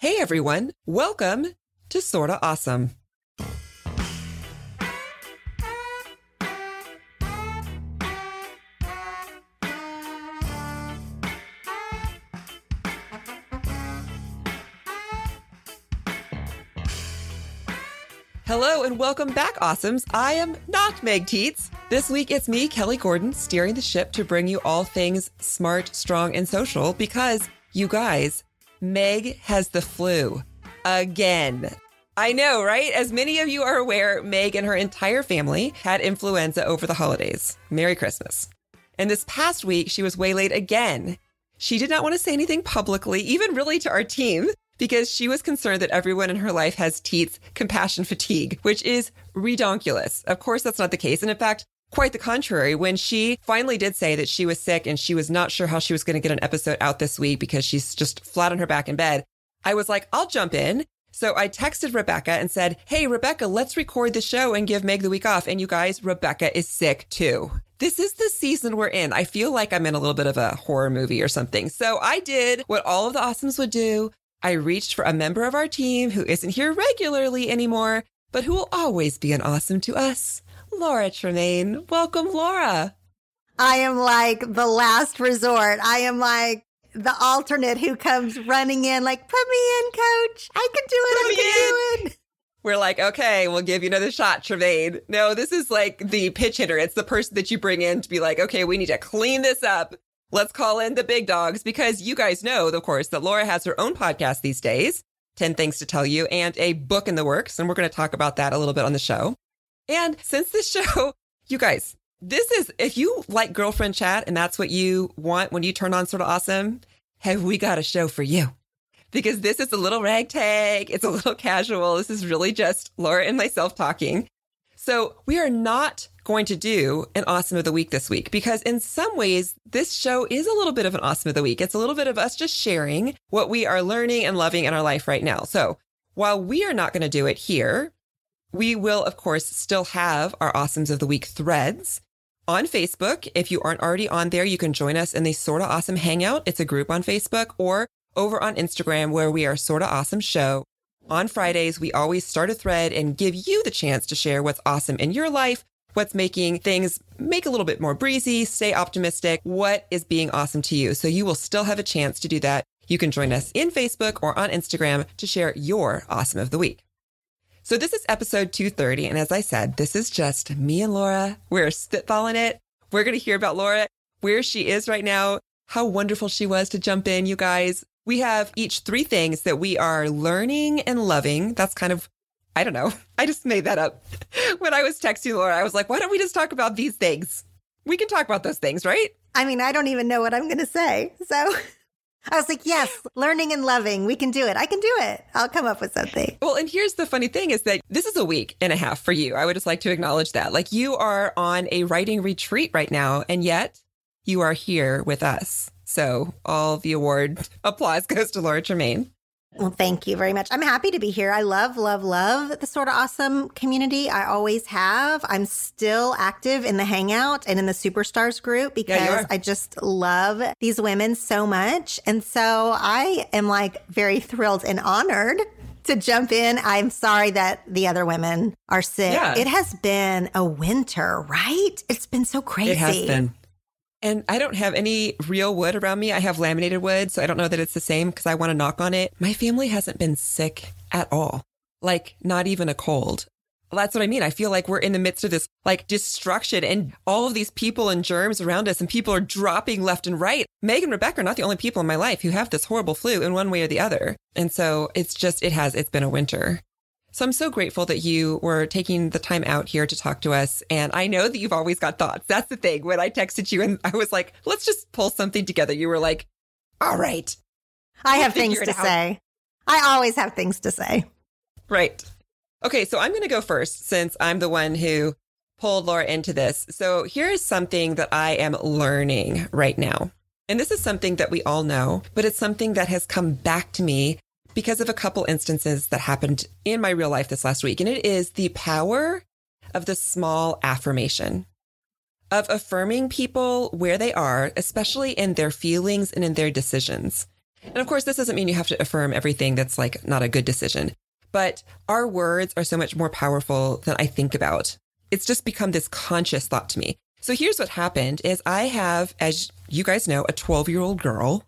Hey everyone, welcome to Sorta Awesome. Hello and welcome back, Awesomes. I am not Meg Tietz. This week it's me, Kelly Gordon, steering the ship to bring you all things smart, strong, and social because, you guys, Meg has the flu again. I know, right? As many of you are aware, Meg and her entire family had influenza over the holidays. Merry Christmas. And this past week, she was waylaid again. She did not want to say anything publicly, even really to our team, because she was concerned that everyone in her life has Tietz compassion fatigue, which is redonkulous. Of course, that's not the case. And in fact, quite the contrary. When she finally did say that she was sick and she was not sure how she was going to get an episode out this week because she's just flat on her back in bed, I was like, I'll jump in. So I texted Rebecca and said, Hey, Rebecca, let's record the show and give Meg the week off. And you guys, Rebecca is sick too. This is the season we're in. I feel like I'm in a little bit of a horror movie or something. So I did what all of the awesomes would do. I reached for a member of our team who isn't here regularly anymore, but who will always be an awesome to us. Laura Tremaine. Welcome, Laura. I am like the last resort. I am like the alternate who comes running in, like, put me in, coach. I can do it. Put I can do it. We're like, okay, we'll give you another shot, Tremaine. No, this is like the pitch hitter. It's the person that you bring in to be like, okay, we need to clean this up. Let's call in the big dogs because you guys know, of course, that Laura has her own podcast these days, 10 Things to Tell You, and a book in the works. And we're going to talk about that a little bit on the show. And since this show, you guys, this is, if you like girlfriend chat and that's what you want when you turn on Sorta Awesome, have we got a show for you? Because this is a little ragtag. It's a little casual. This is really just Laura and myself talking. So we are not going to do an awesome of the week this week because in some ways this show is a little bit of an awesome of the week. It's a little bit of us just sharing what we are learning and loving in our life right now. So while we are not going to do it here, we will of course still have our awesomes of the week threads on Facebook. If you aren't already on there, you can join us in the Sorta Awesome Hangout. It's a group on Facebook or over on Instagram where we are Sorta Awesome Show. On Fridays, we always start a thread and give you the chance to share what's awesome in your life, what's making things make a little bit more breezy, stay optimistic, what is being awesome to you. So you will still have a chance to do that. You can join us in Facebook or on Instagram to share your awesome of the week. So this is episode 230. And as I said, this is just me and Laura. We're spitballing it. We're going to hear about Laura, where she is right now, how wonderful she was to jump in, you guys. We have each three things that we are learning and loving. That's kind of, I don't know. I just made that up. when I was texting Laura, I was like, why don't we just talk about these things? We can talk about those things, right? I mean, I don't even know what I'm going to say. So I was like, yes, learning and loving. We can do it. I can do it. I'll come up with something. Well, and here's the funny thing is that this is a week and a half for you. I would just like to acknowledge that. Like you are on a writing retreat right now, and yet you are here with us. So all the award applause goes to Laura Tremaine. Well, thank you very much. I'm happy to be here. I love, love, love the Sorta Awesome community. I always have. I'm still active in the Hangout and in the Superstars group because Yeah. I just love these women so much. And so I am like very thrilled and honored to jump in. I'm sorry that the other women are sick. Yeah. It has been a winter, right? It's been so crazy. It has been. And I don't have any real wood around me. I have laminated wood, so I don't know that it's the same because I want to knock on it. My family hasn't been sick at all. Like, not even a cold. That's what I mean. I feel like we're in the midst of this like destruction and all of these people and germs around us and people are dropping left and right. Meg and Rebecca are not the only people in my life who have this horrible flu in one way or the other. And so it's just, it has, it's been a winter. So I'm so grateful that you were taking the time out here to talk to us. And I know that you've always got thoughts. That's the thing. When I texted you and I was like, let's just pull something together, you were like, all right. I have things to say. I always have things to say. Right. Okay, so I'm going to go first since I'm the one who pulled Laura into this. So here is something that I am learning right now. And this is something that we all know, but it's something that has come back to me because of a couple instances that happened in my real life this last week. And it is the power of the small affirmation of affirming people where they are, especially in their feelings and in their decisions. And of course, this doesn't mean you have to affirm everything that's like not a good decision, but our words are so much more powerful than I think about. It's just become this conscious thought to me. So here's what happened is I have, as you guys know, a 12 year old girl.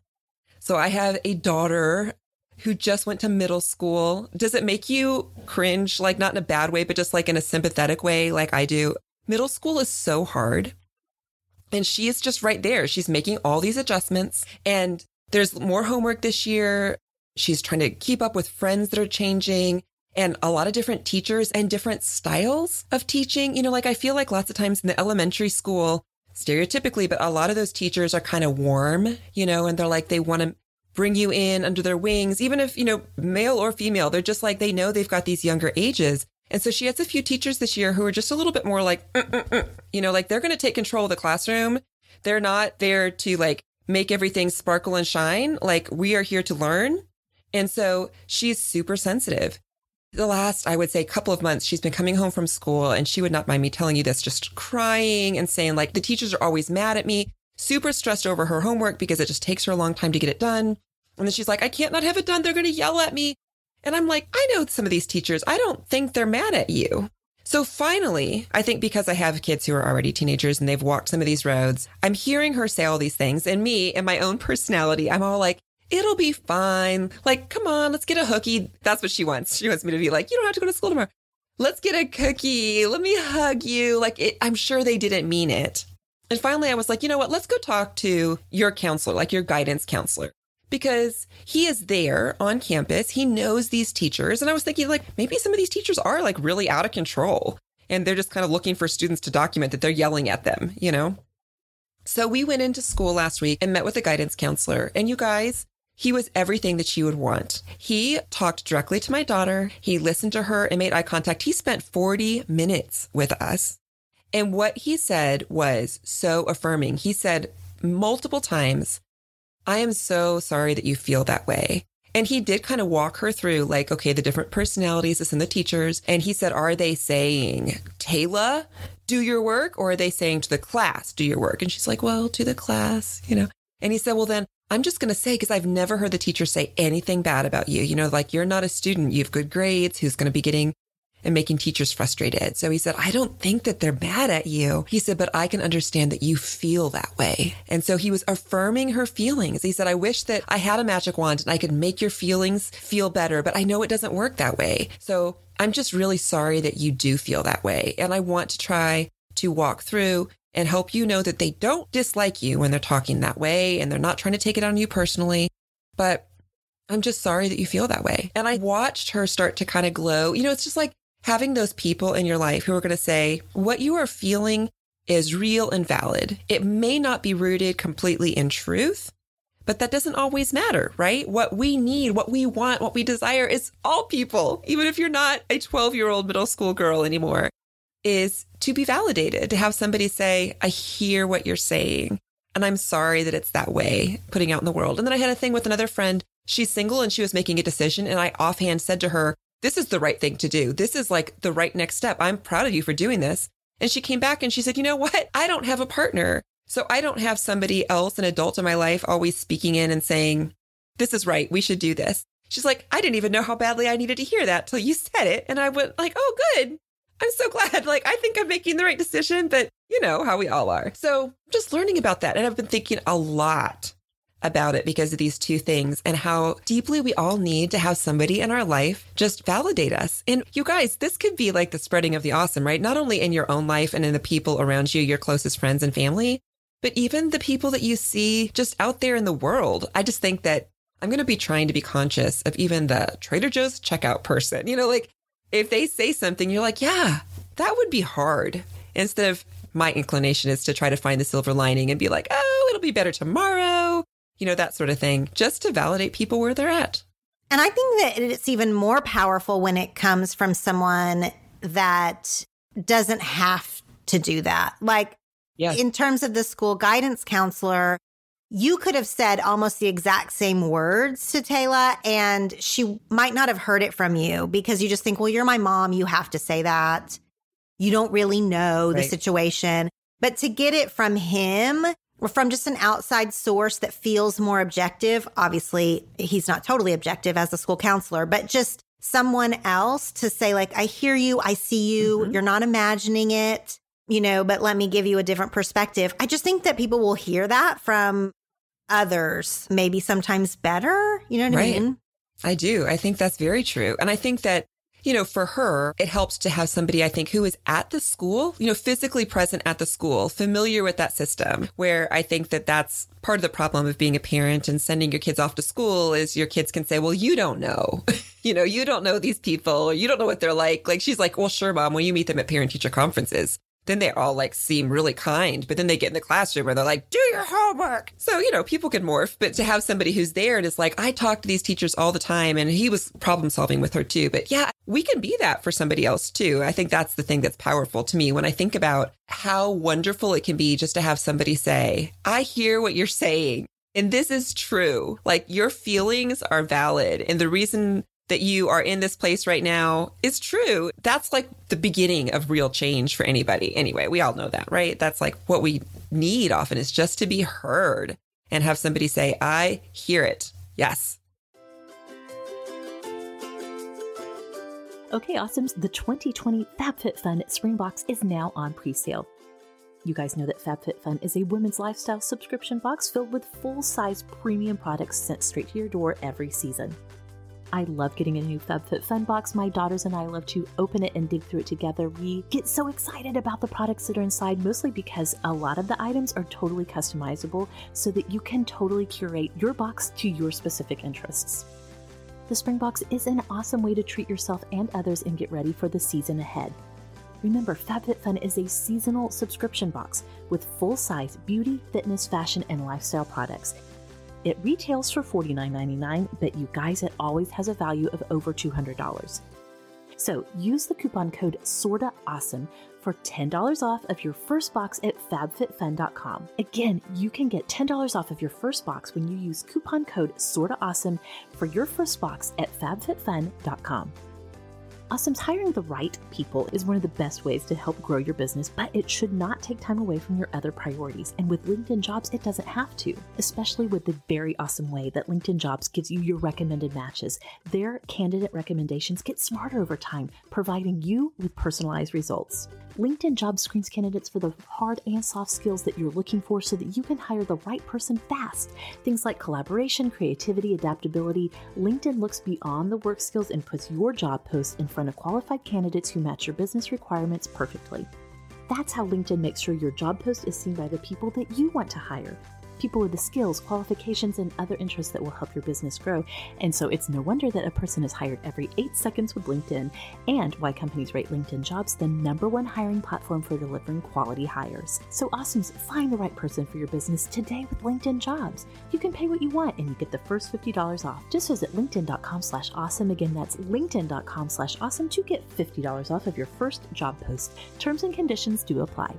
So I have a daughter who just went to middle school. Does it make you cringe? Like not in a bad way, but just like in a sympathetic way, like I do. Middle school is so hard. And she is just right there. She's making all these adjustments and there's more homework this year. She's trying to keep up with friends that are changing and a lot of different teachers and different styles of teaching. You know, like I feel like lots of times in the elementary school, stereotypically, but a lot of those teachers are kind of warm, you know, and they're like, they want to bring you in under their wings, even if, you know, male or female, they're just like, they know they've got these younger ages. And so she has a few teachers this year who are just a little bit more like, mm, mm, mm. you know, like they're going to take control of the classroom. They're not there to like make everything sparkle and shine. Like we are here to learn. And so she's super sensitive. The last, I would say, couple of months, she's been coming home from school and she would not mind me telling you this, just crying and saying, like, the teachers are always mad at me, super stressed over her homework because it just takes her a long time to get it done. And then she's like, I can't not have it done. They're going to yell at me. And I'm like, I know some of these teachers. I don't think they're mad at you. So finally, I think because I have kids who are already teenagers and they've walked some of these roads, I'm hearing her say all these things. And me and my own personality, I'm all like, it'll be fine. Like, come on, let's get a hooky. That's what she wants. She wants me to be like, you don't have to go to school tomorrow. Let's get a cookie. Let me hug you. Like, it, I'm sure they didn't mean it. And finally, I was like, you know what? Let's go talk to your counselor, like your guidance counselor, because he is there on campus. He knows these teachers. And I was thinking, like, maybe some of these teachers are like really out of control and they're just kind of looking for students to document that they're yelling at them, you know? So we went into school last week and met with a guidance counselor. And you guys, he was everything that you would want. He talked directly to my daughter. He listened to her and made eye contact. He spent 40 minutes with us. And what he said was so affirming. He said multiple times, I am so sorry that you feel that way. And he did kind of walk her through, like, okay, the different personalities is in the teachers. And he said, Are they saying, Taylor, do your work? Or are they saying to the class, do your work? And she's like, Well, to the class, you know. And he said, Well, then I'm just going to say, because I've never heard the teacher say anything bad about you. You know, like you're not a student, you have good grades, who's going to be getting and making teachers frustrated. So he said, I don't think that they're mad at you. He said, but I can understand that you feel that way. And so he was affirming her feelings. He said, I wish that I had a magic wand and I could make your feelings feel better, but I know it doesn't work that way. So I'm just really sorry that you do feel that way. And I want to try to walk through and help you know that they don't dislike you when they're talking that way and they're not trying to take it on you personally. But I'm just sorry that you feel that way. And I watched her start to kind of glow. You know, it's just like having those people in your life who are going to say, what you are feeling is real and valid. It may not be rooted completely in truth, but that doesn't always matter, right? What we need, what we want, what we desire is all people, even if you're not a 12 year old middle school girl anymore is to be validated, to have somebody say, I hear what you're saying. And I'm sorry that it's that way, putting out in the world. And then I had a thing with another friend. She's single and she was making a decision. And I offhand said to her, This is the right thing to do. This is like the right next step. I'm proud of you for doing this. And she came back and she said, You know what? I don't have a partner. So I don't have somebody else, an adult in my life, always speaking in and saying, This is right. We should do this. She's like, I didn't even know how badly I needed to hear that till you said it. And I went like, Oh, good. I'm so glad. Like, I think I'm making the right decision, but you know how we all are. So just learning about that. And I've been thinking a lot about it because of these two things and how deeply we all need to have somebody in our life just validate us. And you guys, this could be like the spreading of the awesome, right? Not only in your own life and in the people around you, your closest friends and family, but even the people that you see just out there in the world. I just think that I'm going to be trying to be conscious of even the Trader Joe's checkout person. You know, like if they say something, you're like, yeah, that would be hard. Instead of my inclination is to try to find the silver lining and be like, oh, it'll be better tomorrow, you know, that sort of thing, just to validate people where they're at. And I think that it's even more powerful when it comes from someone that doesn't have to do that. Like, yes. in terms of the school guidance counselor, you could have said almost the exact same words to Taylor, and she might not have heard it from you because you just think, well, you're my mom. You have to say that. You don't really know right. the situation. But to get it from him or from just an outside source that feels more objective, obviously, he's not totally objective as a school counselor, but just someone else to say, like, I hear you, I see you, mm-hmm. you're not imagining it you know, but let me give you a different perspective. I just think that people will hear that from others, maybe sometimes better. You know what right. I mean? I do. I think that's very true. And I think that, you know, for her, it helps to have somebody, I think, who is at the school, you know, physically present at the school, familiar with that system, where I think that that's part of the problem of being a parent and sending your kids off to school is your kids can say, well, you don't know. you know, you don't know these people or you don't know what they're like. Like she's like, well, sure, mom, when you meet them at parent teacher conferences, then they all like seem really kind, but then they get in the classroom and they're like, do your homework. So, you know, people can morph, but to have somebody who's there and is like, I talk to these teachers all the time and he was problem solving with her too. But yeah, we can be that for somebody else too. I think that's the thing that's powerful to me when I think about how wonderful it can be just to have somebody say, I hear what you're saying. And this is true. Like your feelings are valid. And the reason that you are in this place right now is true. That's like the beginning of real change for anybody. Anyway, we all know that, right? That's like what we need often is just to be heard and have somebody say, I hear it. Yes. Okay, awesomes. The 2020 FabFitFun Springbox is now on pre-sale. You guys know that FabFitFun is a women's lifestyle subscription box filled with full-size premium products sent straight to your door every season. I love getting a new FabFitFun box. My daughters and I love to open it and dig through it together. We get so excited about the products that are inside, mostly because a lot of the items are totally customizable so that you can totally curate your box to your specific interests. The Spring Box is an awesome way to treat yourself and others and get ready for the season ahead. Remember, FabFitFun is a seasonal subscription box with full size beauty, fitness, fashion, and lifestyle products it retails for $49.99, but you guys, it always has a value of over $200. So use the coupon code Sorta Awesome for $10 off of your first box at fabfitfun.com. Again, you can get $10 off of your first box when you use coupon code Sorta Awesome for your first box at fabfitfun.com. Uh, Awesome's hiring the right people is one of the best ways to help grow your business, but it should not take time away from your other priorities. And with LinkedIn Jobs, it doesn't have to, especially with the very awesome way that LinkedIn Jobs gives you your recommended matches. Their candidate recommendations get smarter over time, providing you with personalized results. LinkedIn Jobs screens candidates for the hard and soft skills that you're looking for so that you can hire the right person fast. Things like collaboration, creativity, adaptability. LinkedIn looks beyond the work skills and puts your job post in front of qualified candidates who match your business requirements perfectly. That's how LinkedIn makes sure your job post is seen by the people that you want to hire people with the skills, qualifications, and other interests that will help your business grow. And so it's no wonder that a person is hired every eight seconds with LinkedIn, and why companies rate LinkedIn jobs the number one hiring platform for delivering quality hires. So awesomes, find the right person for your business today with LinkedIn jobs. You can pay what you want and you get the first $50 off. Just visit LinkedIn.com slash awesome. Again, that's LinkedIn.com slash awesome to get $50 off of your first job post. Terms and conditions do apply.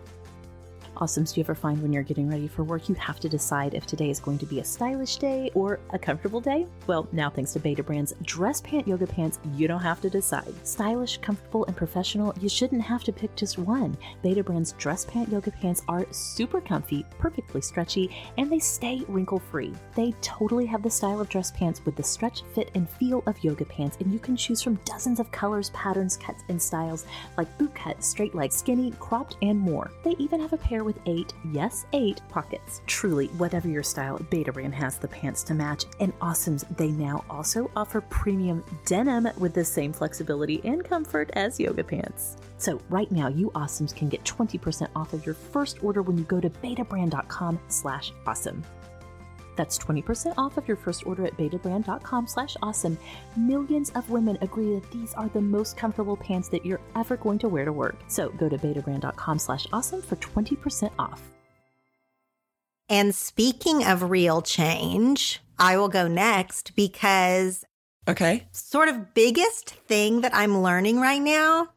Awesomes do you ever find when you're getting ready for work? You have to decide if today is going to be a stylish day or a comfortable day? Well, now thanks to Betabrand's dress pant yoga pants, you don't have to decide. Stylish, comfortable, and professional, you shouldn't have to pick just one. Betabrand's dress pant yoga pants are super comfy, perfectly stretchy, and they stay wrinkle free. They totally have the style of dress pants with the stretch, fit, and feel of yoga pants, and you can choose from dozens of colors, patterns, cuts, and styles like boot cut, straight leg, skinny, cropped, and more. They even have a pair with eight, yes, eight pockets. Truly, whatever your style, Betabrand has the pants to match. And awesomes, they now also offer premium denim with the same flexibility and comfort as yoga pants. So right now, you awesomes can get 20% off of your first order when you go to betabrand.com slash awesome. That's 20% off of your first order at betabrand.com slash awesome. Millions of women agree that these are the most comfortable pants that you're ever going to wear to work. So go to betabrand.com slash awesome for 20% off. And speaking of real change, I will go next because Okay. Sort of biggest thing that I'm learning right now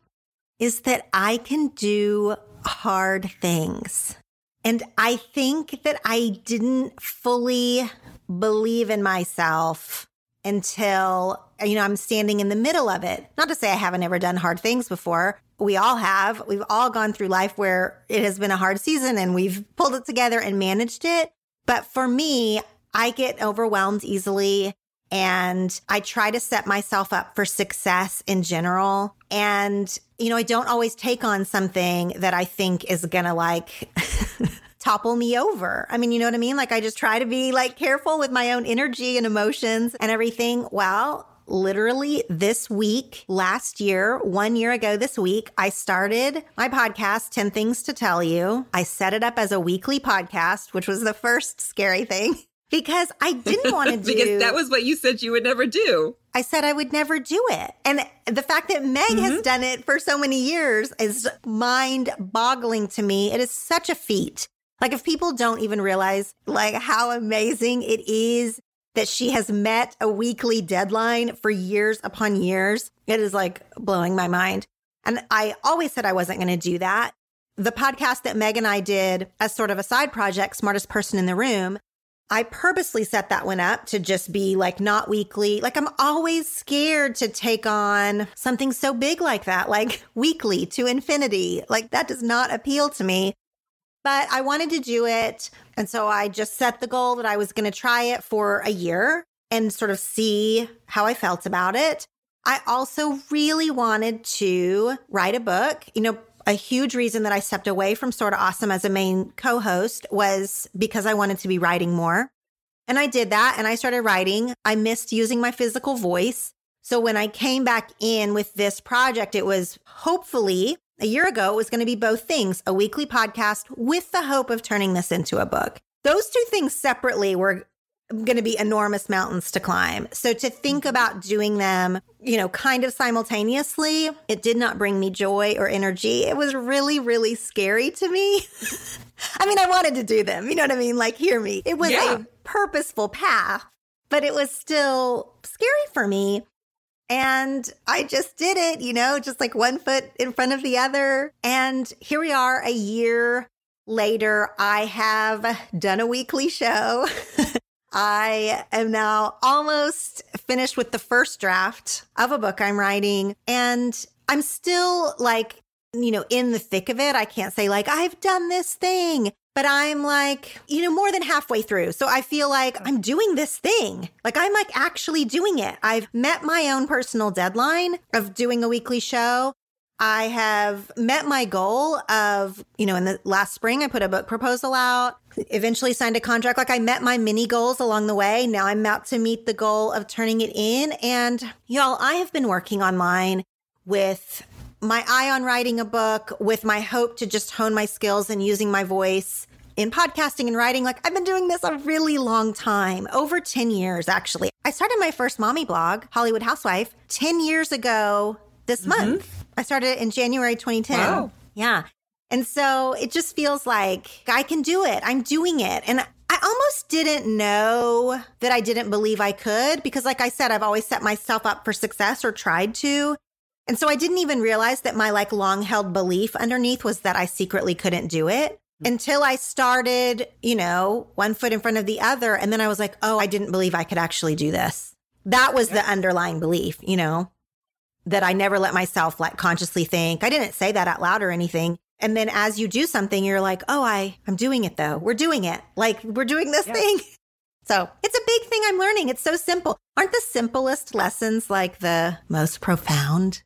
is that I can do hard things. And I think that I didn't fully believe in myself until, you know, I'm standing in the middle of it. Not to say I haven't ever done hard things before. We all have. We've all gone through life where it has been a hard season and we've pulled it together and managed it. But for me, I get overwhelmed easily and I try to set myself up for success in general. And, you know, I don't always take on something that I think is going to like topple me over. I mean, you know what I mean? Like, I just try to be like careful with my own energy and emotions and everything. Well, literally this week, last year, one year ago this week, I started my podcast, 10 Things to Tell You. I set it up as a weekly podcast, which was the first scary thing because I didn't want to do because that was what you said you would never do. I said I would never do it. And the fact that Meg mm-hmm. has done it for so many years is mind boggling to me. It is such a feat. Like if people don't even realize like how amazing it is that she has met a weekly deadline for years upon years, it is like blowing my mind. And I always said I wasn't going to do that. The podcast that Meg and I did as sort of a side project, Smartest Person in the Room, I purposely set that one up to just be like not weekly. Like I'm always scared to take on something so big like that, like weekly to infinity. Like that does not appeal to me. But I wanted to do it. And so I just set the goal that I was going to try it for a year and sort of see how I felt about it. I also really wanted to write a book. You know, a huge reason that I stepped away from Sorta Awesome as a main co host was because I wanted to be writing more. And I did that and I started writing. I missed using my physical voice. So when I came back in with this project, it was hopefully a year ago, it was going to be both things a weekly podcast with the hope of turning this into a book. Those two things separately were going to be enormous mountains to climb. So to think mm-hmm. about doing them, you know, kind of simultaneously, it did not bring me joy or energy. It was really, really scary to me. I mean, I wanted to do them. You know what I mean? Like, hear me. It was yeah. a purposeful path, but it was still scary for me. And I just did it, you know, just like one foot in front of the other. And here we are a year later. I have done a weekly show. I am now almost finished with the first draft of a book I'm writing. And I'm still like, you know, in the thick of it. I can't say, like, I've done this thing, but I'm like, you know, more than halfway through. So I feel like I'm doing this thing. Like, I'm like actually doing it. I've met my own personal deadline of doing a weekly show. I have met my goal of, you know, in the last spring, I put a book proposal out, eventually signed a contract. Like I met my mini goals along the way. Now I'm about to meet the goal of turning it in. And y'all, I have been working on mine with my eye on writing a book, with my hope to just hone my skills and using my voice in podcasting and writing. Like I've been doing this a really long time, over 10 years, actually. I started my first mommy blog, Hollywood Housewife, 10 years ago this mm-hmm. month. I started in January 2010. Wow. Yeah. And so it just feels like I can do it. I'm doing it. And I almost didn't know that I didn't believe I could because, like I said, I've always set myself up for success or tried to. And so I didn't even realize that my like long held belief underneath was that I secretly couldn't do it. Mm. until I started, you know, one foot in front of the other. And then I was like, oh, I didn't believe I could actually do this. That was the underlying belief, you know, that I never let myself like consciously think. I didn't say that out loud or anything. And then as you do something, you're like, oh, I, I'm doing it though. We're doing it. Like we're doing this thing. So it's a big thing I'm learning. It's so simple. Aren't the simplest lessons like the most profound?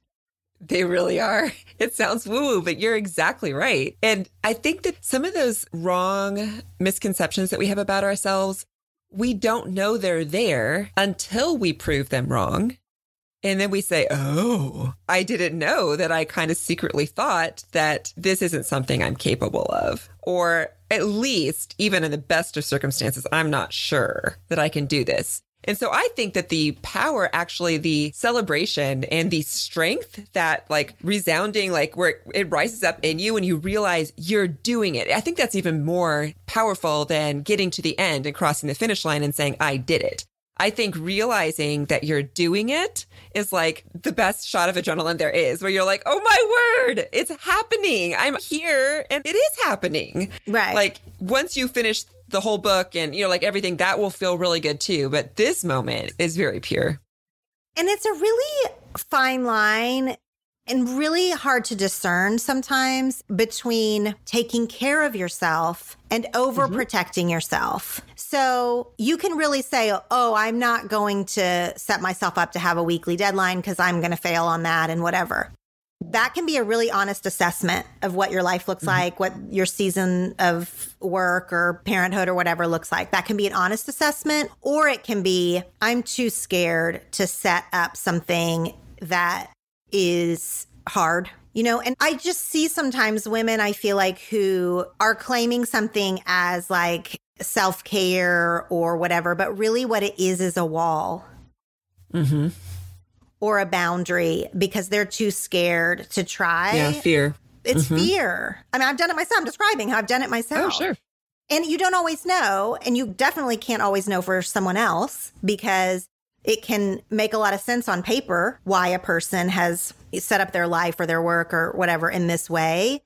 They really are. It sounds woo woo, but you're exactly right. And I think that some of those wrong misconceptions that we have about ourselves, we don't know they're there until we prove them wrong. And then we say, Oh, I didn't know that I kind of secretly thought that this isn't something I'm capable of. Or at least, even in the best of circumstances, I'm not sure that I can do this. And so I think that the power, actually, the celebration and the strength that like resounding, like where it, rises up in you and you realize you're doing it. I think that's even more powerful than getting to the end and crossing the finish line and saying, I did it. I think realizing that you're doing it is like the best shot of adrenaline there is, where you're like, oh my word, it's happening. I'm here and it is happening. Right. Like once you finish the whole book and, you know, like everything, that will feel really good too. But this moment is very pure. And it's a really fine line and really hard to discern sometimes between taking care of yourself and overprotecting mm-hmm. yourself. So you can really say, Oh, I'm not going to set myself up to have a weekly deadline because I'm going to fail on that and whatever. That can be a really honest assessment of what your life looks mm-hmm. like, what your season of work or parenthood or whatever looks like. That can be an honest assessment, or it can be, I'm too scared to set up something that is hard you know? And i just see sometimes women i feel like who are claiming something as like self-care or whatever but really what it is is a wall. Mm-hmm. or a boundary because they're too scared to try. Yeah fear. It's mm-hmm. fear. I mean i've done it myself. I'm describing how i've done it myself. Oh sure. And you don't always know and you definitely can't always know for someone else because it can make a lot of sense on paper why a person has set up their life or their work or whatever in this way.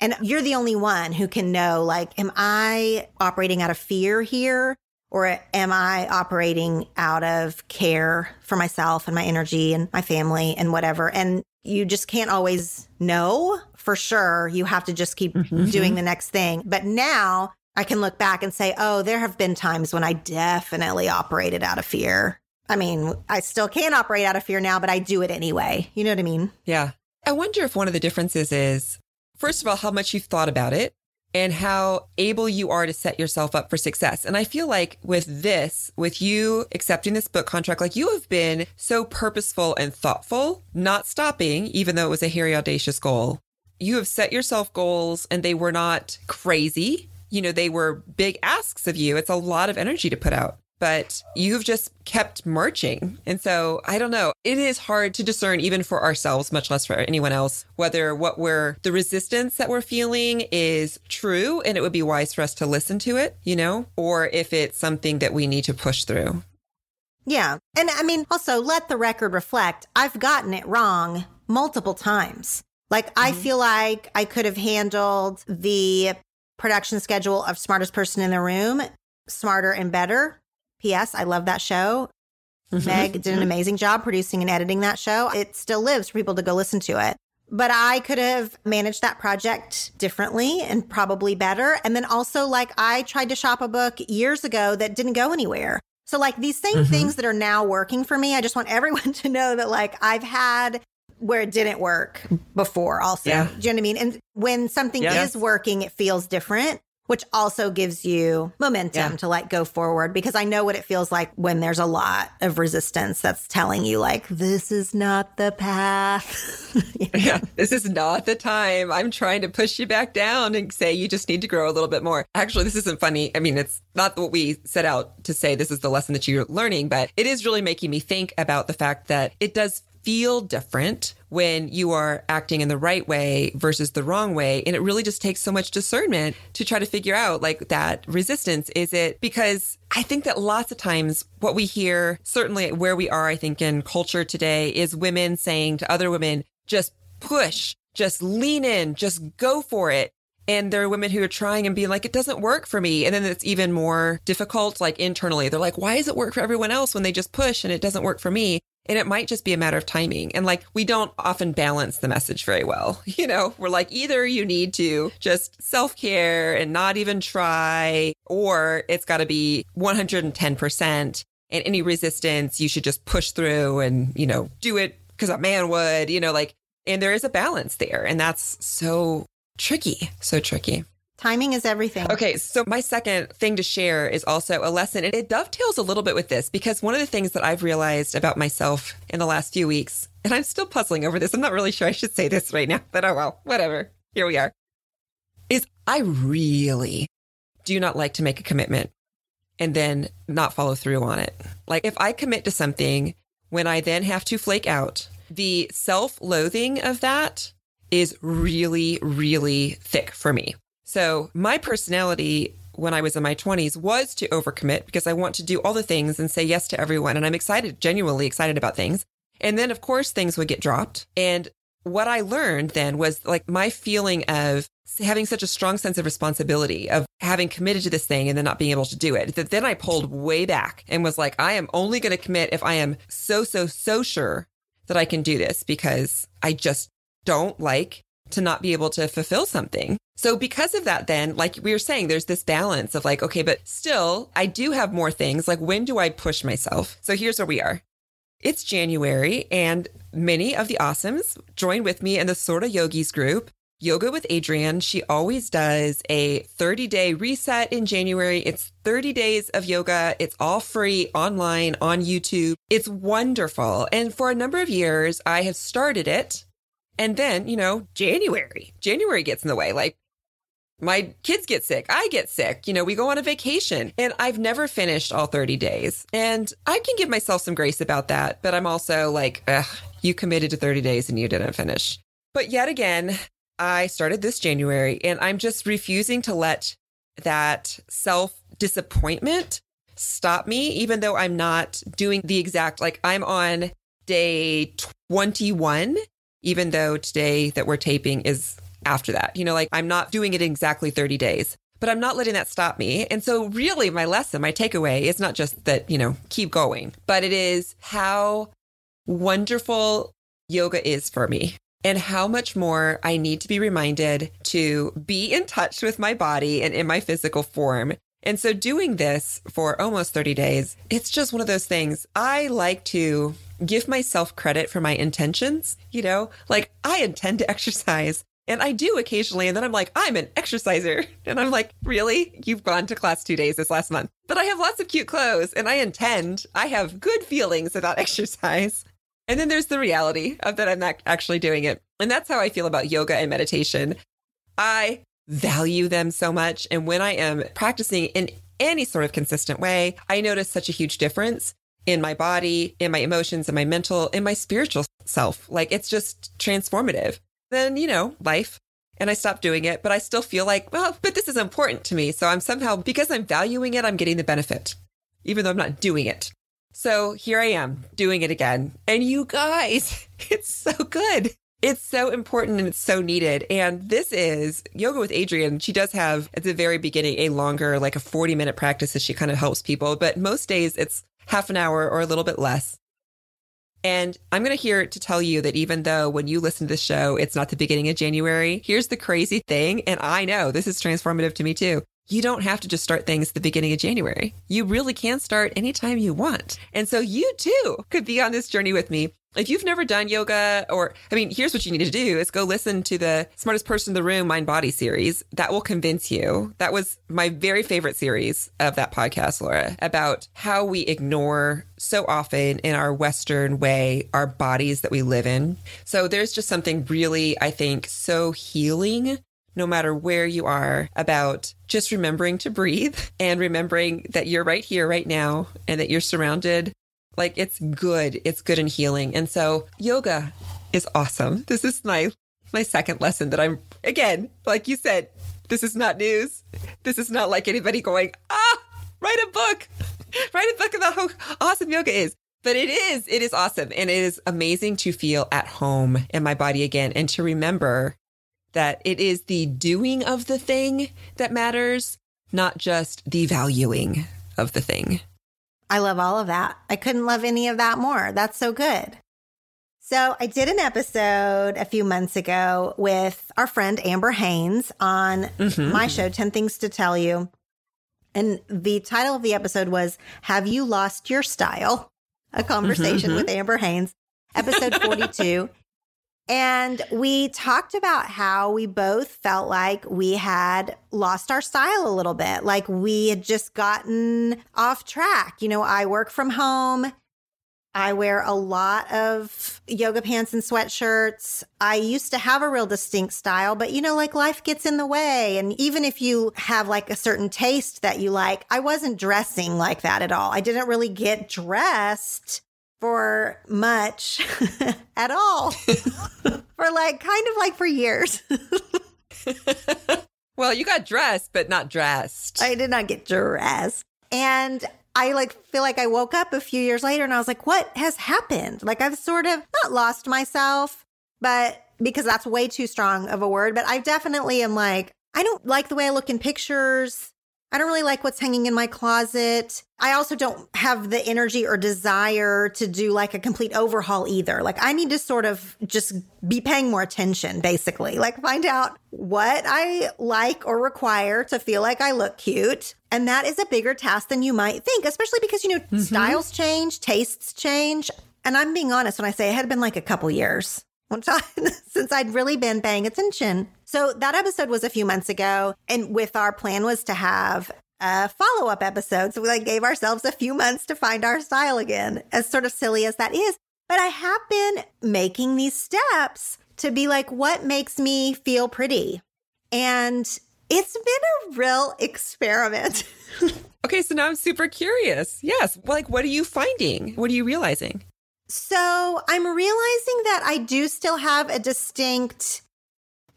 And you're the only one who can know, like, am I operating out of fear here? Or am I operating out of care for myself and my energy and my family and whatever? And you just can't always know for sure. You have to just keep mm-hmm. doing the next thing. But now I can look back and say, oh, there have been times when I definitely operated out of fear. I mean, I still can operate out of fear now, but I do it anyway. You know what I mean? Yeah. I wonder if one of the differences is, first of all, how much you've thought about it and how able you are to set yourself up for success. And I feel like with this, with you accepting this book contract, like you have been so purposeful and thoughtful, not stopping, even though it was a hairy, audacious goal. You have set yourself goals and they were not crazy. You know, they were big asks of you. It's a lot of energy to put out but you've just kept marching. And so I don't know. It is hard to discern, even for ourselves, much less for anyone else, whether what we're, the resistance that we're feeling is true and it would be wise for us to listen to it, you know, or if it's something that we need to push through. Yeah. And I mean, also let the record reflect I've gotten it wrong multiple times. Like, mm-hmm. I feel like I could have handled the production schedule of Smartest Person in the Room smarter and better P.S. I love that show. Mm-hmm. Meg did an mm-hmm. amazing job producing and editing that show. It still lives for people to go listen to it. But I could have managed that project differently and probably better. And then also, like, I tried to shop a book years ago that didn't go anywhere. So, like, these same mm-hmm. things that are now working for me, I just want everyone to know that, like, I've had where it didn't work before, also. Yeah. Do you know what I mean? And when something yes. is working, it feels different which also gives you momentum yeah. to like go forward because I know what it feels like when there's a lot of resistance that's telling you like this is not the path. yeah, this is not the time. I'm trying to push you back down and say you just need to grow a little bit more. Actually, this isn't funny. I mean, it's not what we set out to say this is the lesson that you're learning, but it is really making me think about the fact that it does feel different when you are acting in the right way versus the wrong way. And it really just takes so much discernment to try to figure out like that resistance. Is it because I think that lots of times what we hear, certainly where we are, I think in culture today is women saying to other women, just push, just lean in, just go for it. And there are women who are trying and being like, it doesn't work for me. And then it's even more difficult, like internally. They're like, why does it work for everyone else when they just push and it doesn't work for me? And it might just be a matter of timing. And like, we don't often balance the message very well. You know, we're like, either you need to just self care and not even try, or it's got to be 110%. And any resistance, you should just push through and, you know, do it because a man would, you know, like, and there is a balance there. And that's so tricky, so tricky. Timing is everything. Okay, so my second thing to share is also a lesson. It dovetails a little bit with this because one of the things that I've realized about myself in the last few weeks, and I'm still puzzling over this, I'm not really sure I should say this right now, but oh well, whatever. Here we are. Is I really do not like to make a commitment and then not follow through on it. Like if I commit to something when I then have to flake out, the self loathing of that is really, really thick for me. So my personality when I was in my 20s was to overcommit because I want to do all the things and say yes to everyone. And I'm excited, genuinely excited about things. And then, of course, things would get dropped. And what I learned then was like my feeling of having such a strong sense of responsibility of having committed to this thing and then not being able to do it that then I pulled way back and was like, I am only going to commit if I am so, so, so sure that I can do this because I just don't like to not be able to fulfill something. So because of that, then, like we were saying, there's this balance of like, okay, but still, I do have more things. Like, when do I push myself? So here's where we are. It's January, and many of the awesomes join with me in the Sorta Yogis group. Yoga with Adriene, She always does a 30 day reset in January. It's 30 days of yoga. It's all free online on YouTube. It's wonderful. And for a number of years, I have started it and then, you know, January, January gets in the way. Like my kids get sick. I get sick. You know, we go on a vacation and I've never finished all 30 days. And I can give myself some grace about that. But I'm also like, ugh, you committed to 30 days and you didn't finish. But yet again, I started this January and I'm just refusing to let that self disappointment stop me, even though I'm not doing the exact, like I'm on day 21 even though today that we're taping is after that. You know, like I'm not doing it exactly 30 days, but I'm not letting that stop me. And so, really, my lesson, my takeaway is not just that, you know, keep going, but it is how wonderful yoga is for me and how much more I need to be reminded to be in touch with my body and in my physical form. And so, doing this for almost 30 days, it's just one of those things I like to give myself credit for my intentions. You know, like I intend to exercise and I do occasionally. And then I'm like, I'm an exerciser. And I'm like, really? You've gone to class two days this last month. But I have lots of cute clothes and I intend, I have good feelings about exercise. And then there's the reality of that I'm not actually doing it. And that's how I feel about yoga and meditation. I value them so much. And when I am practicing in any sort of consistent way, I notice such a huge difference in my body, in my emotions, in my mental, in my spiritual self. Like it's just transformative. Then, you know, life. And I stopped doing it, but I still feel like, well, but this is important to me. So I'm somehow, because I'm valuing it, I'm getting the benefit, even though I'm not doing it. So here I am doing it again. And you guys, it's so good. It's so important and it's so needed. And this is Yoga with Adriene. She does have at the very beginning a longer, like a 40 minute practice that she kind of helps people. But most days it's half an hour or a little bit less. And I'm going to here to tell you that even though when you listen to the show, it's not the beginning of January, here's the crazy thing. And I know this is transformative to me too. You don't have to just start things at the beginning of January. You really can start anytime you want. And so you too could be on this journey with me if you've never done yoga or i mean here's what you need to do is go listen to the smartest person in the room mind body series. That will convince you. That was my very favorite series of that podcast laura about how we ignore so often in our western way our bodies that we live in. So there's just something really i think so healing no matter where you are, about just remembering to breathe and remembering that you're right here, right now, and that you're surrounded like it's good. It's good and healing. And so yoga is awesome. This is my my second lesson that I'm again, like you said, this is not news. This is not like anybody going, ah, write a book. write a book about how awesome yoga is. But it is, it is awesome. And it is amazing to feel at home in my body again and to remember that it is the doing of the thing that matters, not just the valuing of the thing. I love all of that. I couldn't love any of that more. That's so good. So, I did an episode a few months ago with our friend Amber Haines on mm-hmm. my show, 10 Things to Tell You. And the title of the episode was Have You Lost Your Style? A conversation mm-hmm. with Amber Haines, episode 42. And we talked about how we both felt like we had lost our style a little bit, like we had just gotten off track. You know, I work from home. I wear a lot of yoga pants and sweatshirts. I used to have a real distinct style, but you know, like life gets in the way. And even if you have like a certain taste that you like, I wasn't dressing like that at all. I didn't really get dressed for much at all for like kind of like for years. well, you got dressed, but not dressed. I did not get dressed. And I like feel like I woke up a few years later and I was like, what has happened? Like I've sort of not lost myself, but because that's way too strong of a word, but I definitely am like, I don't like the way I look in pictures. I don't really like what's hanging in my closet. I also don't have the energy or desire to do like a complete overhaul either. Like I need to sort of just be paying more attention, basically. Like find out what I like or require to feel like I look cute. And that is a bigger task than you might think, especially because, you know, mm-hmm. styles change, tastes change. And I'm being honest when I say it had been like a couple years since I'd really been paying attention. So that episode was a few months ago. And with our plan was to have a follow up episode. So we like gave ourselves a few months to find our style again, as sort of silly as that is. But I have been making these steps to be like, what makes me feel pretty? And it's been a real experiment. okay, so now I'm super curious. Yes. Like, what are you finding? What are you realizing? So I'm realizing that I do still have a distinct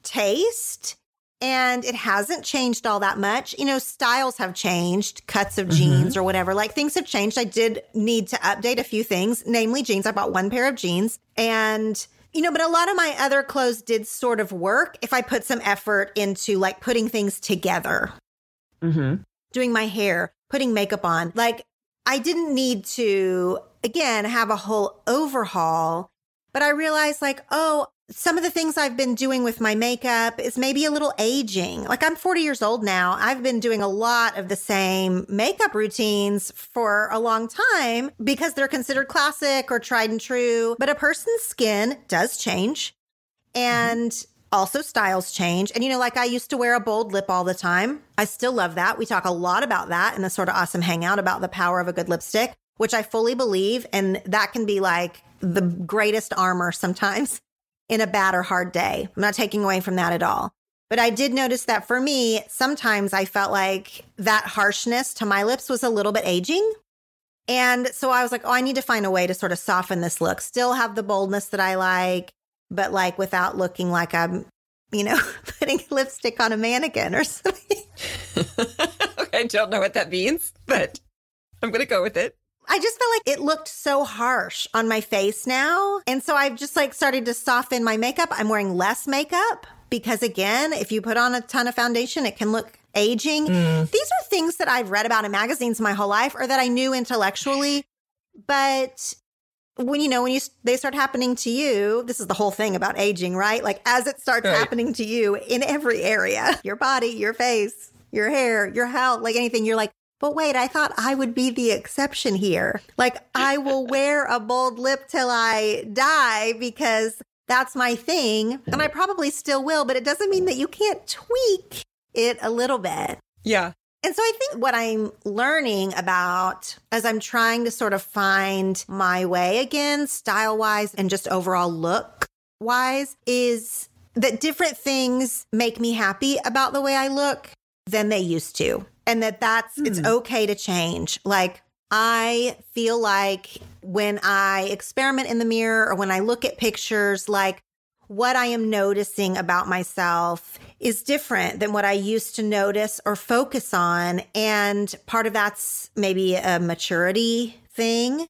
taste and it hasn't changed all that much. You know, styles have changed, cuts of jeans mm-hmm. or whatever. Like things have changed. I did need to update a few things, namely jeans. I bought one pair of jeans and you know, but a lot of my other clothes did sort of work if I put some effort into like putting things together. Mm-hmm. Doing my hair, putting makeup on. Like I didn't need to again have a whole overhaul, but I realized like, oh, some of the things I've been doing with my makeup is maybe a little aging. Like I'm 40 years old now. I've been doing a lot of the same makeup routines for a long time because they're considered classic or tried and true. But a person's skin does change and mm-hmm. also styles change. And you know, like I used to wear a bold lip all the time. I still love that. We talk a lot about that in the sort of awesome hangout about the power of a good lipstick, which I fully believe. And that can be like the greatest armor sometimes in a bad or hard day. I'm not taking away from that at all. But I did notice that for me, sometimes I felt like that harshness to my lips was a little bit aging. And so I was like, oh, I need to find a way to sort of soften this look, still have the boldness that I like, but like without looking like I'm, you know, putting lipstick on a mannequin or something. I don't know what that means, but I'm going to go with it. I just felt like it looked so harsh on my face now. And so I've just like started to soften my makeup. I'm wearing less makeup because again, if you put on a ton of foundation, it can look aging. Mm. These are things that I've read about in magazines my whole life or that I knew intellectually. But when you know when you they start happening to you this is the whole thing about aging right like as it starts right. happening to you in every area your body your face your hair your health like anything you're like but wait, I thought I would be the exception here. Like, I will wear a bold lip till I die because that's my thing. And I probably still will, but it doesn't mean that you can't tweak it a little bit. Yeah. And so I think what I'm learning about as I'm trying to sort of find my way again, style wise and just overall look wise, is that different things make me happy about the way I look than they used to and that that's mm. it's hmm. okay to change. Like I feel like when I experiment in the mirror or when I look at pictures, like what I am noticing about myself is different than what I used to notice or focus on. And part of that's maybe a maturity thing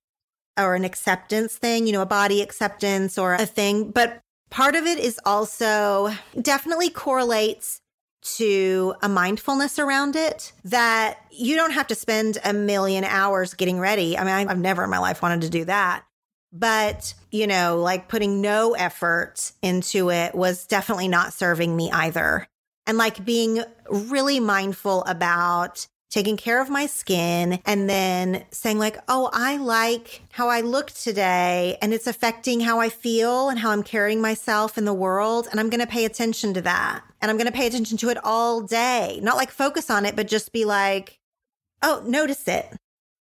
or an acceptance thing, you know, a body acceptance or a thing. But part of it is also definitely correlates to a mindfulness around it that you don't have to spend a million hours getting ready. I mean, I've never in my life wanted to do that. But, you know, like putting no effort into it was definitely not serving me either. And like being really mindful about taking care of my skin and then saying like, "Oh, I like how I look today and it's affecting how I feel and how I'm carrying myself in the world and I'm going to pay attention to that." And I'm going to pay attention to it all day. Not like focus on it, but just be like, "Oh, notice it."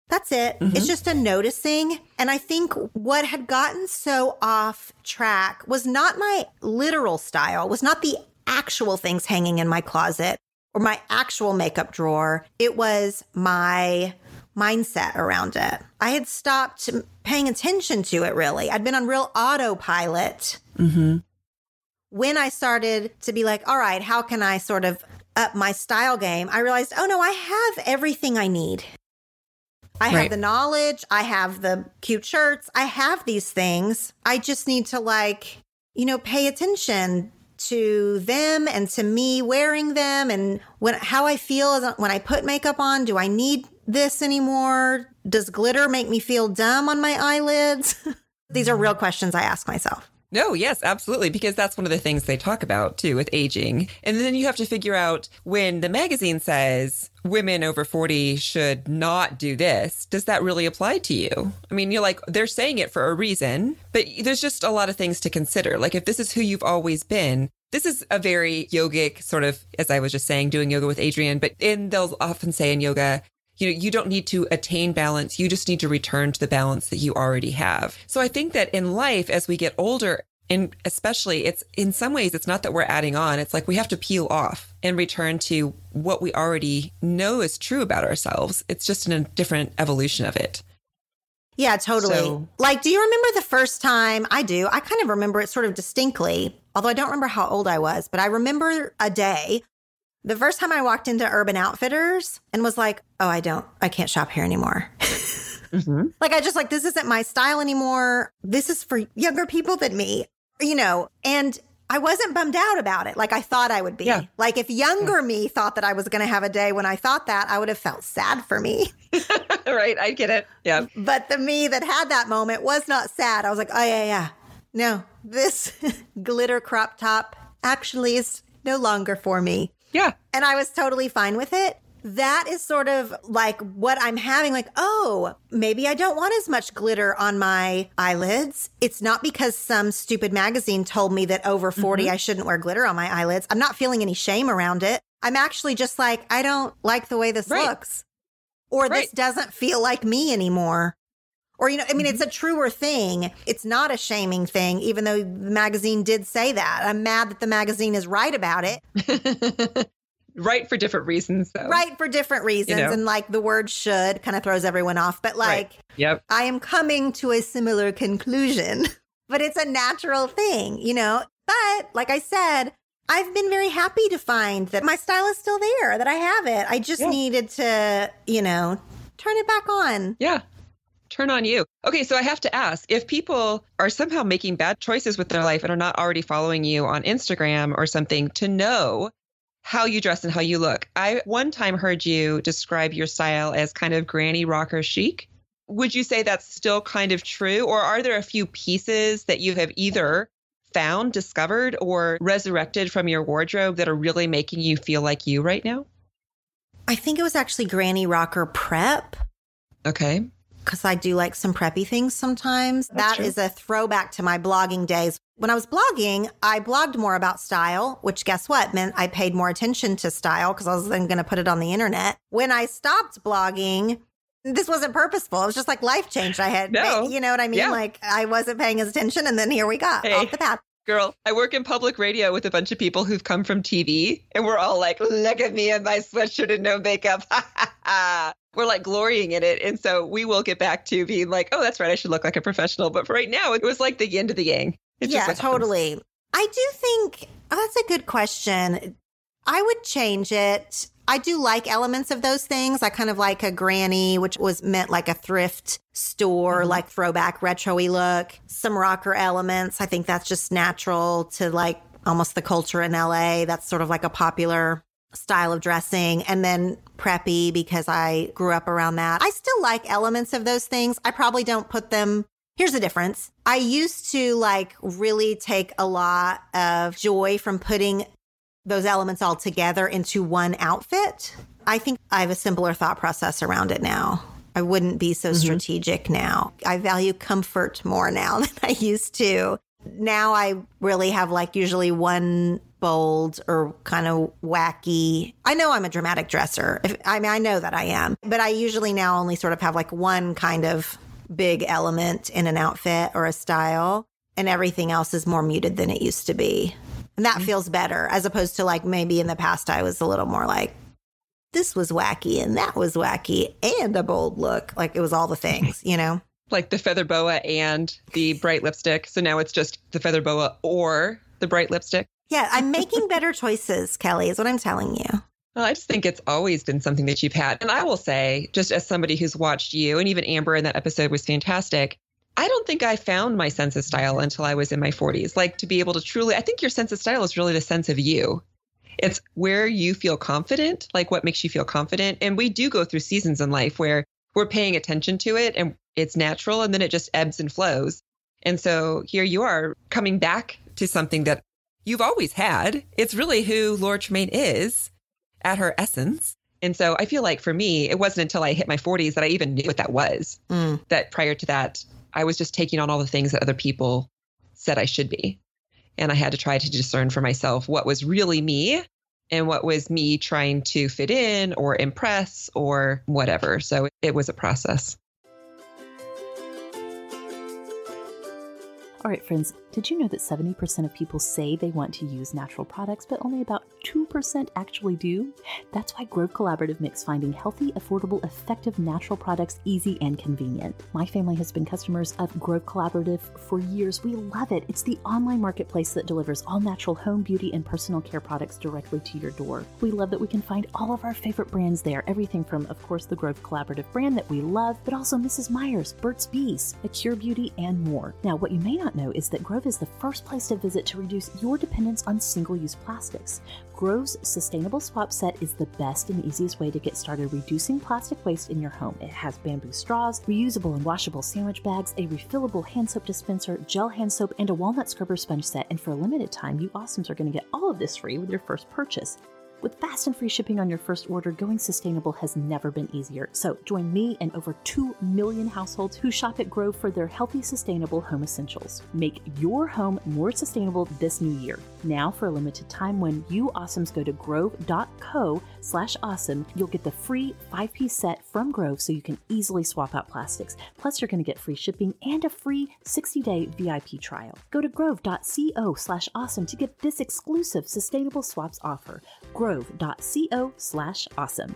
That's it. Mm-hmm. It's just a noticing. And I think what had gotten so off track was not my literal style, was not the actual things hanging in my closet or my actual makeup drawer. It was my mindset around it. I had stopped paying attention to it really. I'd been on real autopilot. Mm-hmm. When I started to be like, all right, how can I sort of up my style game? I realized, oh no, I have everything I need. I right. have the knowledge. I have the cute shirts. I have these things. I just need to like, you know, pay attention to them and to me wearing them and when how I feel when I put makeup on. Do I need this anymore? Does glitter make me feel dumb on my eyelids? These are real questions I ask myself. No, yes, absolutely. Because that's one of the things they talk about too with aging. And then you have to figure out when the magazine says women over 40 should not do this, does that really apply to you? I mean, you're like, they're saying it for a reason, but there's just a lot of things to consider. Like, if this is who you've always been, this is a very yogic sort of, as I was just saying, doing yoga with Adriene, but in they'll often say in yoga, you know, you don't need to attain balance. You just need to return to the balance that you already have. So I think that in life, as we get older, and especially it's in some ways, it's not that we're adding on. It's like we have to peel off and return to what we already know is true about ourselves. It's just in a different evolution of it. Yeah, totally. So, like, do you remember the first time? I do. I kind of remember it sort of distinctly, although I don't remember how old I was, but I remember a day the first time I walked into Urban Outfitters and was like, oh, I don't, I can't shop here anymore. mm-hmm. Like, I just like, this isn't my style anymore. This is for younger people than me, you know, and I wasn't bummed out about it like I thought I would be. Yeah. Like, if younger yeah. me thought that I was going to have a day when I thought that, I would have felt sad for me. right. I get it. Yeah. But the me that had that moment was not sad. I was like, oh, yeah, yeah. No, this glitter crop top actually is no longer for me. Yeah. And I was totally fine with it. That is sort of like what I'm having like, oh, maybe I don't want as much glitter on my eyelids. It's not because some stupid magazine told me that over 40 mm-hmm. I shouldn't wear glitter on my eyelids. I'm not feeling any shame around it. I'm actually just like, I don't like the way this right. looks. Or right. this doesn't feel like me anymore. Or, you know, I mean, mm-hmm. it's a truer thing. It's not a shaming thing, even though the magazine did say that. I'm mad that the magazine is right about it. right for different reasons, though. Right for different reasons. You know? And like the word should kind of throws everyone off. But like, right. yep. I am coming to a similar conclusion, but it's a natural thing, you know? But like I said, I've been very happy to find that my style is still there, that I have it. I just yeah. needed to, you know, turn it back on. Yeah turn on you. Okay, so I have to ask if people are somehow making bad choices with their life and are not already following you on Instagram or something to know how you dress and how you look. I one time heard you describe your style as kind of granny rocker chic. Would you say that's still kind of true or are there a few pieces that you have either found, discovered or resurrected from your wardrobe that are really making you feel like you right now? I think it was actually granny rocker prep. Okay because I do like some preppy things sometimes. That's that true. is a throwback to my blogging days. When I was blogging, I blogged more about style, which guess what meant I paid more attention to style because I was then going to put it on the internet. When I stopped blogging, this wasn't purposeful. It was just like life changed. I had, no. you know what I mean? Yeah. Like I wasn't paying as attention, and then here we got hey. off the path girl, I work in public radio with a bunch of people who've come from TV, and we're all like, look at me in my sweatshirt and no makeup. we're like glorying in it. And so we will get back to being like, oh, that's right. I should look like a professional. But for right now, it was like the yin to the yang. It's yeah, totally. I do think oh, that's a good question. I would change it. I do like elements of those things. I kind of like a granny, which was meant like a thrift store, mm-hmm. like throwback retro-y look. Some rocker elements. I think that's just natural to like almost the culture in LA. That's sort of like a popular style of dressing and then preppy because I grew up around that. I still like elements of those things. I probably don't put them Here's the difference. I used to like really take a lot of joy from putting those elements all together into one outfit. I think I have a simpler thought process around it now. I wouldn't be so mm-hmm. strategic now. I value comfort more now than I used to. Now I really have like usually one bold or kind of wacky. I know I'm a dramatic dresser. If, I mean, I know that I am, but I usually now only sort of have like one kind of big element in an outfit or a style, and everything else is more muted than it used to be. And that mm-hmm. feels better as opposed to like maybe in the past, I was a little more like, this was wacky and that was wacky and a bold look. Like it was all the things, you know? Like the feather boa and the bright lipstick. So now it's just the feather boa or the bright lipstick. Yeah, I'm making better choices, Kelly, is what I'm telling you. Well, I just think it's always been something that you've had. And I will say, just as somebody who's watched you, and even Amber in that episode was fantastic, I don't think I found my sense of style until I was in my 40s. Like to be able to truly, I think your sense of style is really the sense of you. It's where you feel confident, like what makes you feel confident. And we do go through seasons in life where we're paying attention to it and it's natural and then it just ebbs and flows. And so here you are coming back to something that you've always had. It's really who Laura Tremaine is at her essence. And so I feel like for me, it wasn't until I hit my 40s that I even knew what that was. Mm. That prior to that, I was just taking on all the things that other people said I should be. And I had to try to discern for myself what was really me and what was me trying to fit in or impress or whatever. So it was a process. All right, friends, did you know that 70% of people say they want to use natural products, but only about 2% actually do? That's why Grove Collaborative makes finding healthy, affordable, effective natural products easy and convenient. My family has been customers of Grove Collaborative for years. We love it. It's the online marketplace that delivers all natural home, beauty, and personal care products directly to your door. We love that we can find all of our favorite brands there. Everything from, of course, the Grove Collaborative brand that we love, but also Mrs. Meyer's, Burt's Bees, Acure Beauty, and more. Now, what you may not know is that Grove is the first place to visit to reduce your dependence on single use plastics. Grove's Sustainable Swap Set is the best and easiest way to get started reducing plastic waste in your home. It has bamboo straws, reusable and washable sandwich bags, a refillable hand soap dispenser, gel hand soap, and a walnut scrubber sponge set. And for a limited time, you awesomes are going to get all of this free with your first purchase. With fast and free shipping on your first order, going sustainable has never been easier. So join me and over 2 million households who shop at Grove for their healthy, sustainable home essentials. Make your home more sustainable this new year. Now, for a limited time, when you awesomes go to grove.co slash awesome, you'll get the free five piece set from Grove so you can easily swap out plastics. Plus, you're going to get free shipping and a free 60 day VIP trial. Go to grove.co slash awesome to get this exclusive sustainable swaps offer. Grove.co slash awesome.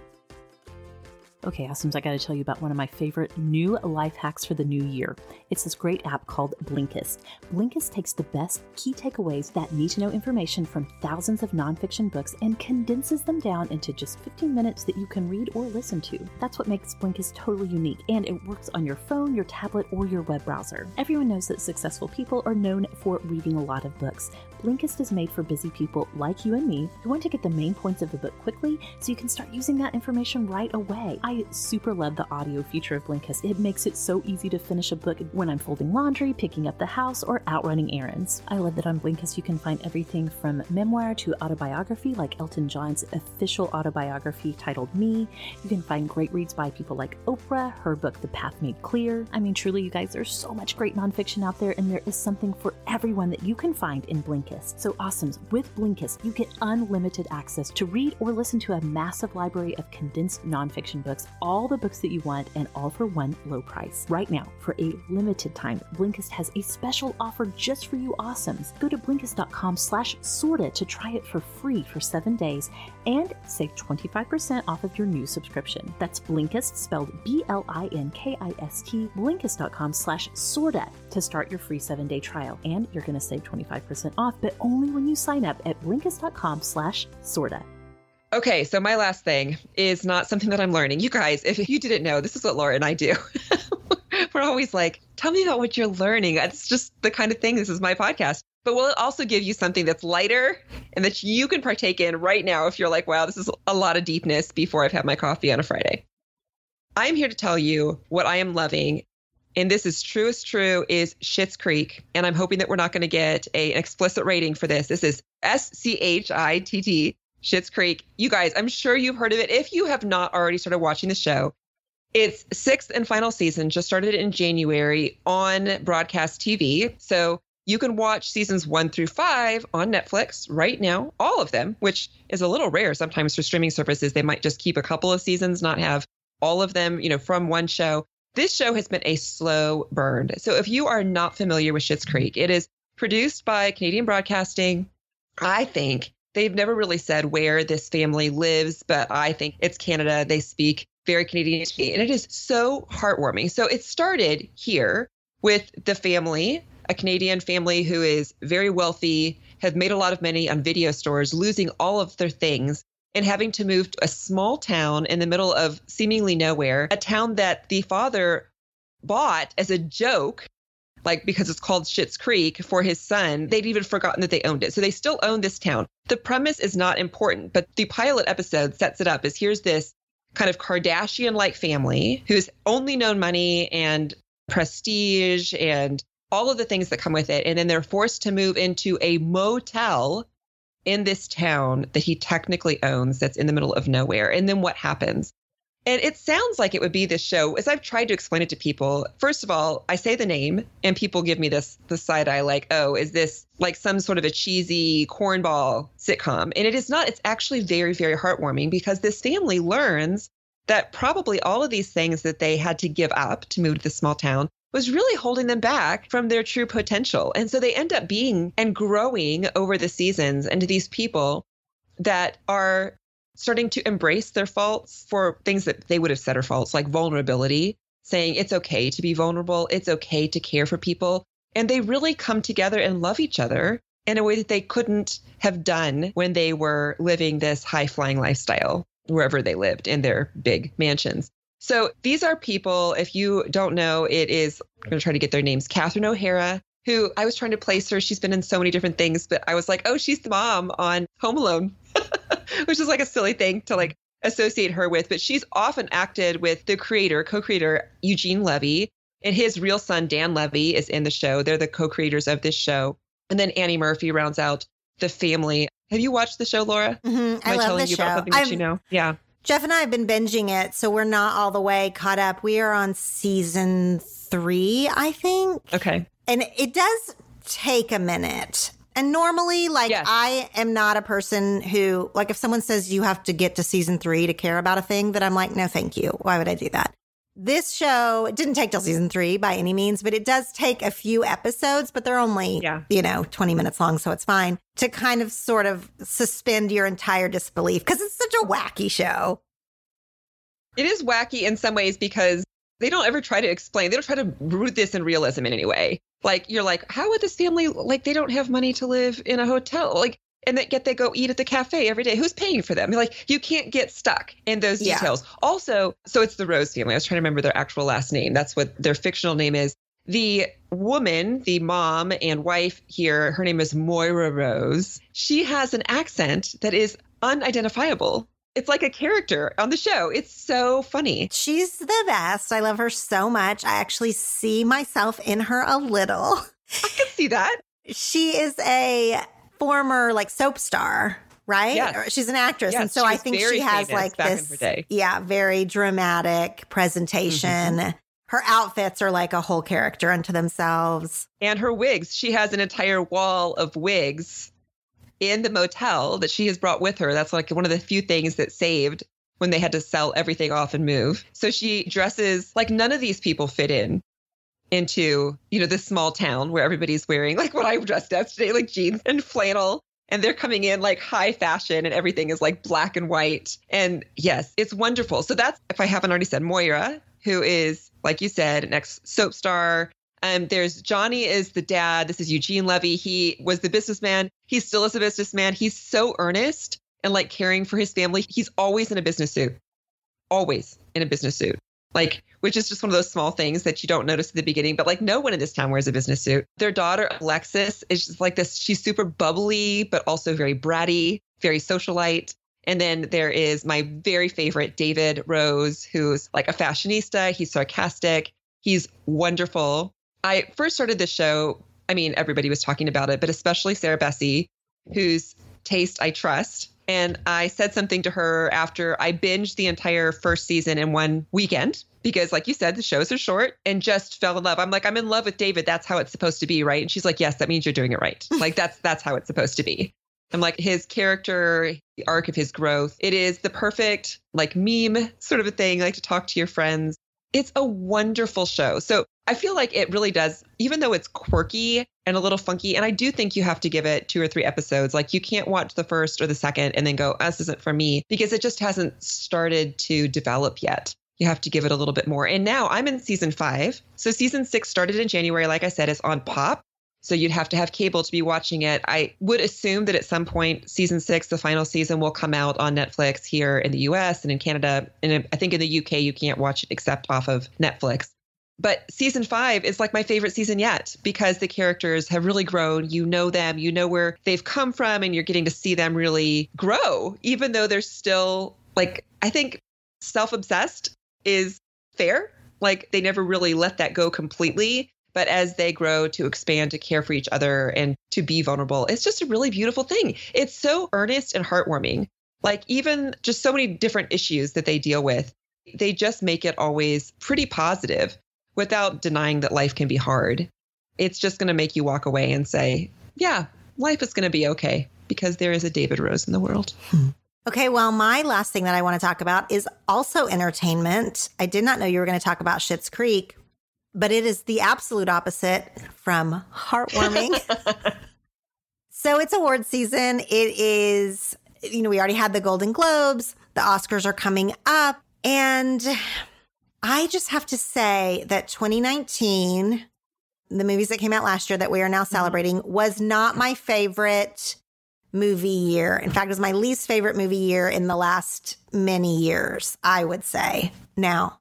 Okay, Awesomes, I gotta tell you about one of my favorite new life hacks for the new year. It's this great app called Blinkist. Blinkist takes the best key takeaways that need to know information from thousands of nonfiction books and condenses them down into just 15 minutes that you can read or listen to. That's what makes Blinkist totally unique, and it works on your phone, your tablet, or your web browser. Everyone knows that successful people are known for reading a lot of books. Blinkist is made for busy people like you and me who want to get the main points of the book quickly so you can start using that information right away. Super love the audio feature of Blinkist. It makes it so easy to finish a book when I'm folding laundry, picking up the house, or out running errands. I love that on Blinkist you can find everything from memoir to autobiography, like Elton John's official autobiography titled Me. You can find great reads by people like Oprah, her book The Path Made Clear. I mean, truly, you guys, there's so much great nonfiction out there, and there is something for everyone that you can find in. Blinkist. So awesome. with Blinkist, you get unlimited access to read or listen to a massive library of condensed nonfiction books, all the books that you want, and all for one low price. Right now, for a limited time, Blinkist has a special offer just for you awesomes. Go to Blinkist.com slash sorta to try it for free for seven days and save 25% off of your new subscription. That's Blinkist, spelled B-L-I-N-K-I-S-T, Blinkist.com slash sorta to start your free seven-day trial. And you're going to save 25% off but only when you sign up at Blinkist.com slash sorta. Okay, so my last thing is not something that I'm learning. You guys, if you didn't know, this is what Laura and I do. We're always like, tell me about what you're learning. It's just the kind of thing. This is my podcast. But we'll also give you something that's lighter and that you can partake in right now if you're like, wow, this is a lot of deepness before I've had my coffee on a Friday? I'm here to tell you what I am loving. And this is true as true is Schitt's Creek. And I'm hoping that we're not going to get a, an explicit rating for this. This is S C H I T T Schitt's Creek. You guys, I'm sure you've heard of it. If you have not already started watching the show, it's sixth and final season, just started in January on broadcast TV. So you can watch seasons one through five on Netflix right now, all of them, which is a little rare sometimes for streaming services. They might just keep a couple of seasons, not have all of them, you know, from one show. This show has been a slow burn. So if you are not familiar with Schitt's Creek, it is produced by Canadian Broadcasting. I think They've never really said where this family lives, but I think it's Canada. They speak very Canadian to me, and it is so heartwarming. So it started here with the family, a Canadian family who is very wealthy, have made a lot of money on video stores, losing all of their things and having to move to a small town in the middle of seemingly nowhere, a town that the father bought as a joke like because it's called Schitt's Creek for his son, they'd even forgotten that they owned it. So they still own this town. The premise is not important, but the pilot episode sets it up as here's this kind of Kardashian like family who's only known money and prestige and all of the things that come with it. And then they're forced to move into a motel in this town that he technically owns that's in the middle of nowhere. And then what happens? And it sounds like it would be this show. As I've tried to explain it to people, first of all, I say the name and people give me this the side eye like, oh, is this like some sort of a cheesy cornball sitcom? And it is not. It's actually very, very heartwarming because this family learns that probably all of these things that they had to give up to move to this small town was really holding them back from their true potential. And so they end up being and growing over the seasons into these people that are starting to embrace their faults for things that they would have said are faults, like vulnerability, saying it's okay to be vulnerable, it's okay to care for people. And they really come together and love each other in a way that they couldn't have done when they were living this high flying lifestyle wherever they lived in their big mansions. So these are people, if you don't know, it is, I'm going to try to get their names Catherine O'Hara, who I was trying to place her. She's been in so many different things, but I was like, oh, she's the mom on Home Alone. which is like a silly thing to like associate her with. But she's often acted with the creator, co-creator Eugene Levy, and his real son Dan Levy is in the show. They're the co-creators of this show. And then Annie Murphy rounds out the family. Have you watched the show, Laura? Mm-hmm. I love telling the you show. About something that I'm, you know? Yeah. Jeff and I have been binging it, so we're not all the way caught up. We are on season three, I think. Okay. And it does take a minute and normally, like, yes. I am not a person who, like, if someone says you have to get to season three to care about a thing, that I'm like, no, thank you. Why would I do that? This show, it didn't take till season three by any means, but it does take a few episodes, but they're only, yeah. you know, 20 minutes long. So it's fine to kind of sort of suspend your entire disbelief because it's such a wacky show. It is wacky in some ways because they don't ever try to explain, they don't try to root this in realism in any way. Like you're like how would this family like they don't have money to live in a hotel? Like and that get they go eat at the cafe every day. Who's paying for them? Like you can't get stuck in those details. Yeah. also so it's the rose family. I was trying to remember their actual last name. That's what their fictional name is. The woman the mom and wife here her name is moira rose. She has an accent that is unidentifiable it's like a character on the show. It's so funny. She's the best. I love her so much. I actually see myself in her a little. I can see that. She is a former like soap star, right? Yes. She's an actress. Yes, and so I think she has like this, yeah, very dramatic presentation. Mm-hmm. Her outfits are like a whole character unto themselves. And her wigs. She has an entire wall of wigs in the motel that she has brought with her. That's like one of the few things that saved when they had to sell everything off and move. So she dresses like none of these people fit in into, you know, this small town where everybody's wearing like what I dressed as today, like jeans and flannel. And they're coming in like high fashion and everything is like black and white. And yes, it's wonderful. So that's, if I haven't already said, Moira, who is, like you said, an ex soap star, um, there's Johnny is the dad. This is Eugene Levy. He was the businessman. He still is a businessman. He's so earnest and like caring for his family. He's always in a business suit, always in a business suit. Like, which is just one of those small things that you don't notice at the beginning, but like no one in this town wears a business suit. Their daughter, Alexis, is just like this. She's super bubbly, but also very bratty, very socialite. And then there is my very favorite, David Rose, who's like a fashionista. He's sarcastic. He's wonderful. I first started this show. I mean, everybody was talking about it, but especially Sarah Bessey, whose taste I trust. And I said something to her after I binged the entire first season in one weekend because, like you said, the shows are short and just fell in love. I'm like, I'm in love with David. That's how it's supposed to be, right? And she's like, Yes, that means you're doing it right. like that's that's how it's supposed to be. I'm like his character, the arc of his growth. It is the perfect like meme sort of a thing, like to talk to your friends. It's a wonderful show. So I feel like it really does, even though it's quirky and a little funky. And I do think you have to give it two or three episodes. Like you can't watch the first or the second and then go, oh, this isn't for me because it just hasn't started to develop yet. You have to give it a little bit more. And now I'm in season five. So season six started in January, like I said, is on pop. So you'd have to have cable to be watching it. I would assume that at some point, season six, the final season, will come out on Netflix here in the US and in Canada. And I think in the UK, you can't watch it except off of Netflix. But season five is like my favorite season yet because the characters have really grown. You know them, you know where they've come from, and you're getting to see them really grow, even though they're still like, I think self obsessed is fair. Like they never really let that go completely. But as they grow to expand to care for each other and to be vulnerable, it's just a really beautiful thing. It's so earnest and heartwarming. Like, even just so many different issues that they deal with, they just make it always pretty positive without denying that life can be hard. It's just going to make you walk away and say, yeah, life is going to be okay because there is a David Rose in the world. Hmm. Okay, well, my last thing that I want to talk about is also entertainment. I did not know you were going to talk about Schitt's Creek, but it is the absolute opposite from heartwarming. so it's award season. It is, you know, we already had the Golden Globes, the Oscars are coming up. And I just have to say that 2019, the movies that came out last year that we are now mm-hmm. celebrating, was not my favorite movie year. In fact, it was my least favorite movie year in the last many years, I would say. Now,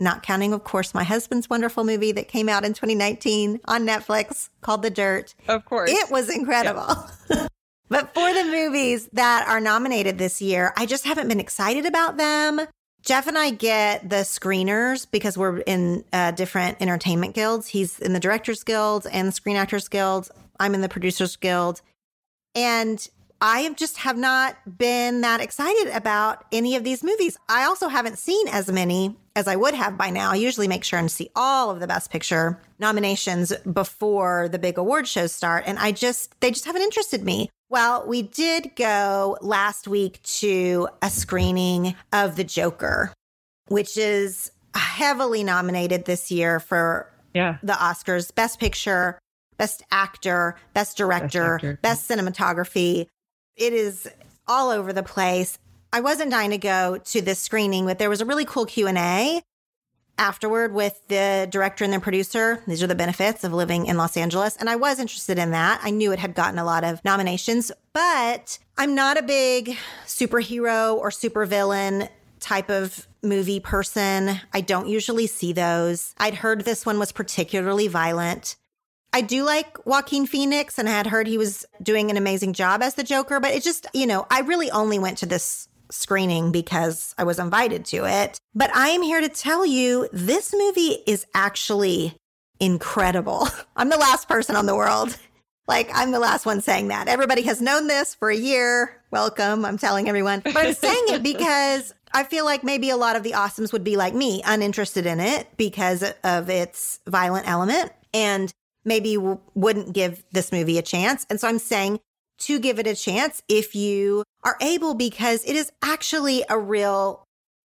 not counting, of course, my husband's wonderful movie that came out in 2019 on Netflix called The Dirt. Of course. It was incredible. Yeah. but for the movies that are nominated this year, I just haven't been excited about them. Jeff and I get the screeners because we're in uh, different entertainment guilds. He's in the Directors Guild and the Screen Actors Guild. I'm in the Producers Guild. And I have just have not been that excited about any of these movies. I also haven't seen as many as I would have by now. I usually make sure and see all of the best picture nominations before the big award shows start. And I just, they just haven't interested me. Well, we did go last week to a screening of The Joker, which is heavily nominated this year for yeah. the Oscars Best Picture, Best Actor, Best Director, Best, actor. Best Cinematography. It is all over the place. I wasn't dying to go to this screening, but there was a really cool Q&A afterward with the director and the producer. These are the benefits of living in Los Angeles. And I was interested in that. I knew it had gotten a lot of nominations, but I'm not a big superhero or supervillain type of movie person. I don't usually see those. I'd heard this one was particularly violent. I do like Joaquin Phoenix and I had heard he was doing an amazing job as the Joker, but it just, you know, I really only went to this screening because I was invited to it. But I am here to tell you this movie is actually incredible. I'm the last person on the world. Like, I'm the last one saying that. Everybody has known this for a year. Welcome. I'm telling everyone. But I'm saying it because I feel like maybe a lot of the awesomes would be like me, uninterested in it because of its violent element. And maybe wouldn't give this movie a chance. And so I'm saying to give it a chance if you are able, because it is actually a real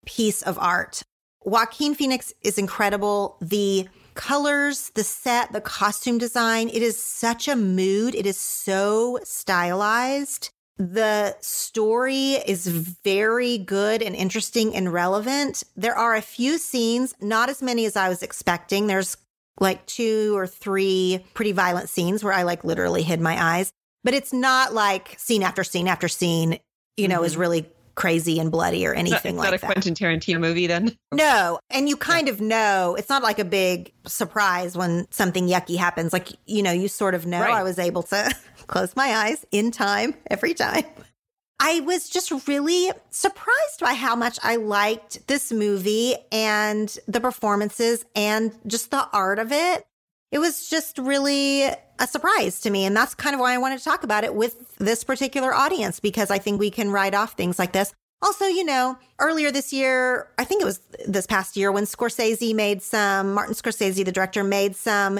piece of art. Joaquin Phoenix is incredible. The colors, the set, the costume design, it is such a mood. It is so stylized. The story is very good and interesting and relevant. There are a few scenes, not as many as I was expecting. There's like two or three pretty violent scenes where I like literally hid my eyes, but it's not like scene after scene after scene. you know, mm-hmm. is really crazy and bloody or anything like that. Not a Quentin Tarantino movie then? No. And you kind yeah. of know, it's not like a big surprise when something yucky happens. Like, you know, you sort of know right. I was able to close my eyes in time every time. I was just really surprised by how much I liked this movie and the performances and just the art of it. It was just really a surprise to me. And that's kind of why I wanted to talk about it with this particular audience, because I think we can write off things like this. Also, you know, earlier this year, I think it was this past year when Scorsese made some, Martin Scorsese, the director, made some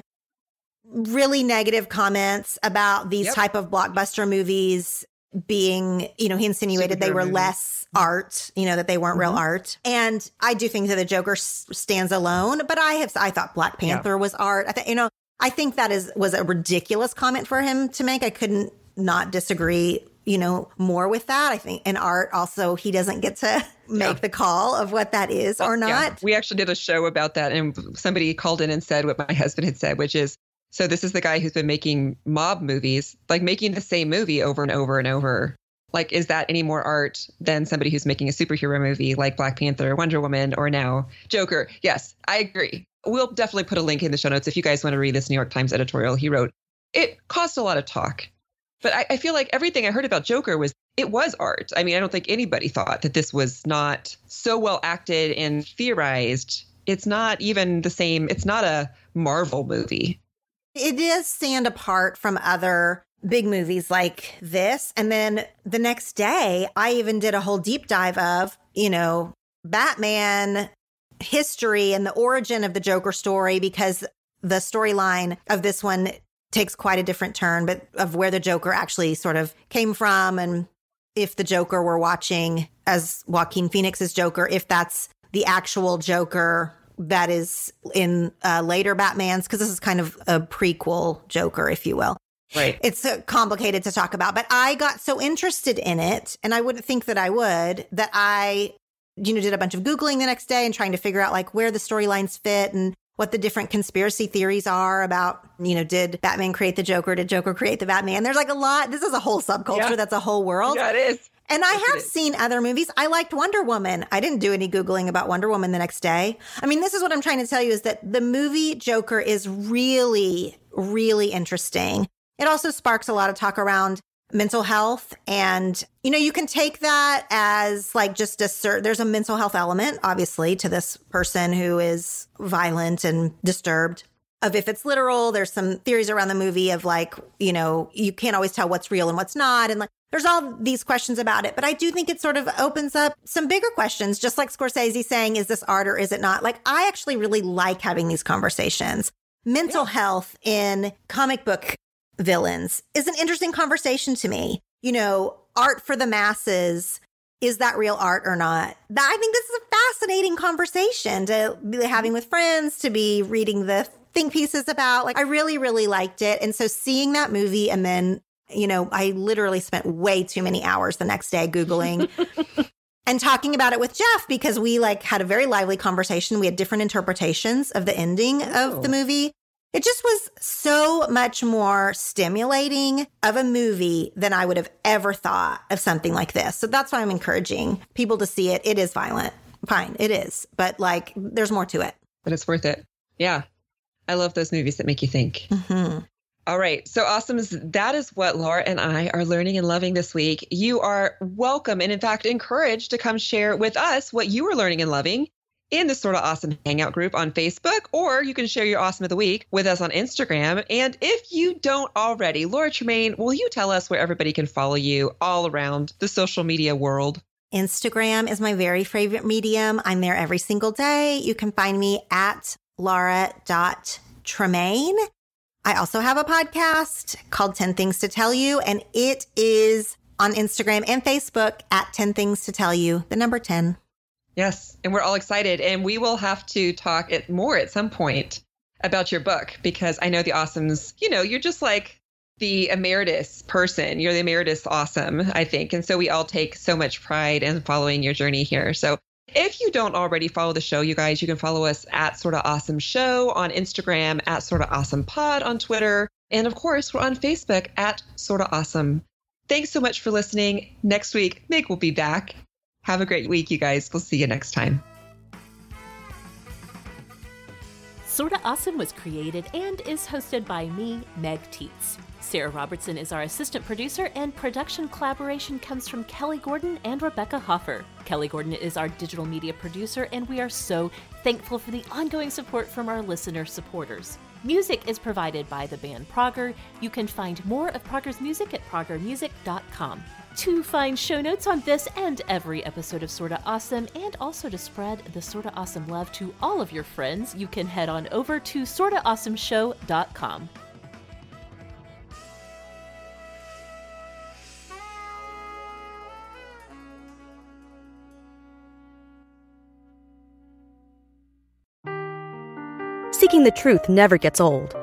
really negative comments about these yep. type of blockbuster movies being, you know, he insinuated they were less art, you know, that they weren't mm-hmm. real art. And I do think that the Joker s- stands alone, but I have, I thought Black Panther yeah. was art. I think, you know, I think that is, was a ridiculous comment for him to make. I couldn't not disagree, you know, more with that. I think in art also, he doesn't get to make yeah. the call of what that is or not. Yeah. We actually did a show about that and somebody called in and said what my husband had said, which is, so this is the guy who's been making mob movies, like making the same movie over and over and over. Like, is that any more art than somebody who's making a superhero movie like Black Panther, Wonder Woman, or now Joker? Yes, I agree. We'll definitely put a link in the show notes if you guys want to read this New York Times editorial he wrote. It caused a lot of talk. But I, I feel like everything I heard about Joker was it was art. I mean, I don't think anybody thought that this was not so well acted and theorized. It's not even the same. It's not a Marvel movie. It does stand apart from other big movies like this. And then the next day, I even did a whole deep dive of, you know, Batman history and the origin of the Joker story because the storyline of this one takes quite a different turn, but of where the Joker actually sort of came from and if the Joker we're watching as Joaquin Phoenix's Joker, if that's the actual Joker that is in uh, later Batmans, because this is kind of a prequel Joker, if you will. Right. It's uh, complicated to talk about, but I got so interested in it, and I wouldn't think that I would, that I, you know, did a bunch of Googling the next day and trying to figure out like where the storylines fit and what the different conspiracy theories are about, you know, did Batman create the Joker? Did Joker create the Batman? There's like a lot. This is a whole subculture. Yeah. That's a whole world. Yeah, it is. And I have seen other movies. I liked Wonder Woman. I didn't do any Googling about Wonder Woman the next day. I mean, this is what I'm trying to tell you is that the movie Joker is really, really interesting. It also sparks a lot of talk around mental health. And, you know, you can take that as like just a cert. There's a mental health element, obviously, to this person who is violent and disturbed of if it's literal. There's some theories around the movie of like, you know, you can't always tell what's real and what's not. And like, there's all these questions about it, but I do think it sort of opens up some bigger questions, just like Scorsese saying, is this art or is it not? Like, I actually really like having these conversations. Mental yeah. health in comic book villains is an interesting conversation to me. You know, art for the masses. Is that real art or not? I think this is a fascinating conversation to be having with friends, to be reading the think pieces about. Like, I really, really liked it. And so seeing that movie and then you know, I literally spent way too many hours the next day Googling and talking about it with Jeff because we like had a very lively conversation. We had different interpretations of the ending oh. of the oh. movie. It just was so much more stimulating of a movie than I would have ever thought of something like this. So that's why I'm encouraging people to see it. It is violent. Fine, it is. But like, there's more to it. But it's worth it. Yeah. I love those movies that make you think. Mm-hmm. All right. So awesome. That is what Laura and I are learning and loving this week. You are welcome and, in fact, encouraged to come share with us what you are learning and loving in the Sorta Awesome Hangout group on Facebook, or you can share your awesome of the week with us on Instagram. And if you don't already, Laura Tremaine, will you tell us where everybody can follow you all around the social media world? Instagram is my very favorite medium. I'm there every single day. You can find me at laura.tremaine. I also have a podcast called 10 Things to Tell You, and it is on Instagram and Facebook at 10 Things to Tell You, the number 10. Yes. And we're all excited. And we will have to talk it more at some point about your book because I know the awesomes, you know, you're just like the emeritus person. You're the emeritus awesome, I think. And so we all take so much pride in following your journey here. So if you don't already follow the show, you guys, you can follow us at Sorta Awesome Show on Instagram, at Sorta Awesome Pod on Twitter, and of course, we're on Facebook at Sorta Awesome. Thanks so much for listening. Next week, Meg will be back. Have a great week, you guys. We'll see you next time. Sorta Awesome was created and is hosted by me, Meg Tietz. Sarah Robertson is our assistant producer, and production collaboration comes from Kelly Gordon and Rebecca Hoffer. Kelly Gordon is our digital media producer, and we are so thankful for the ongoing support from our listener supporters. Music is provided by the band Prager. You can find more of Prager's music at pragermusic.com. To find show notes on this and every episode of Sorta Awesome, and also to spread the Sorta Awesome love to all of your friends, you can head on over to sortaawesomeshow.com. Seeking the truth never gets old.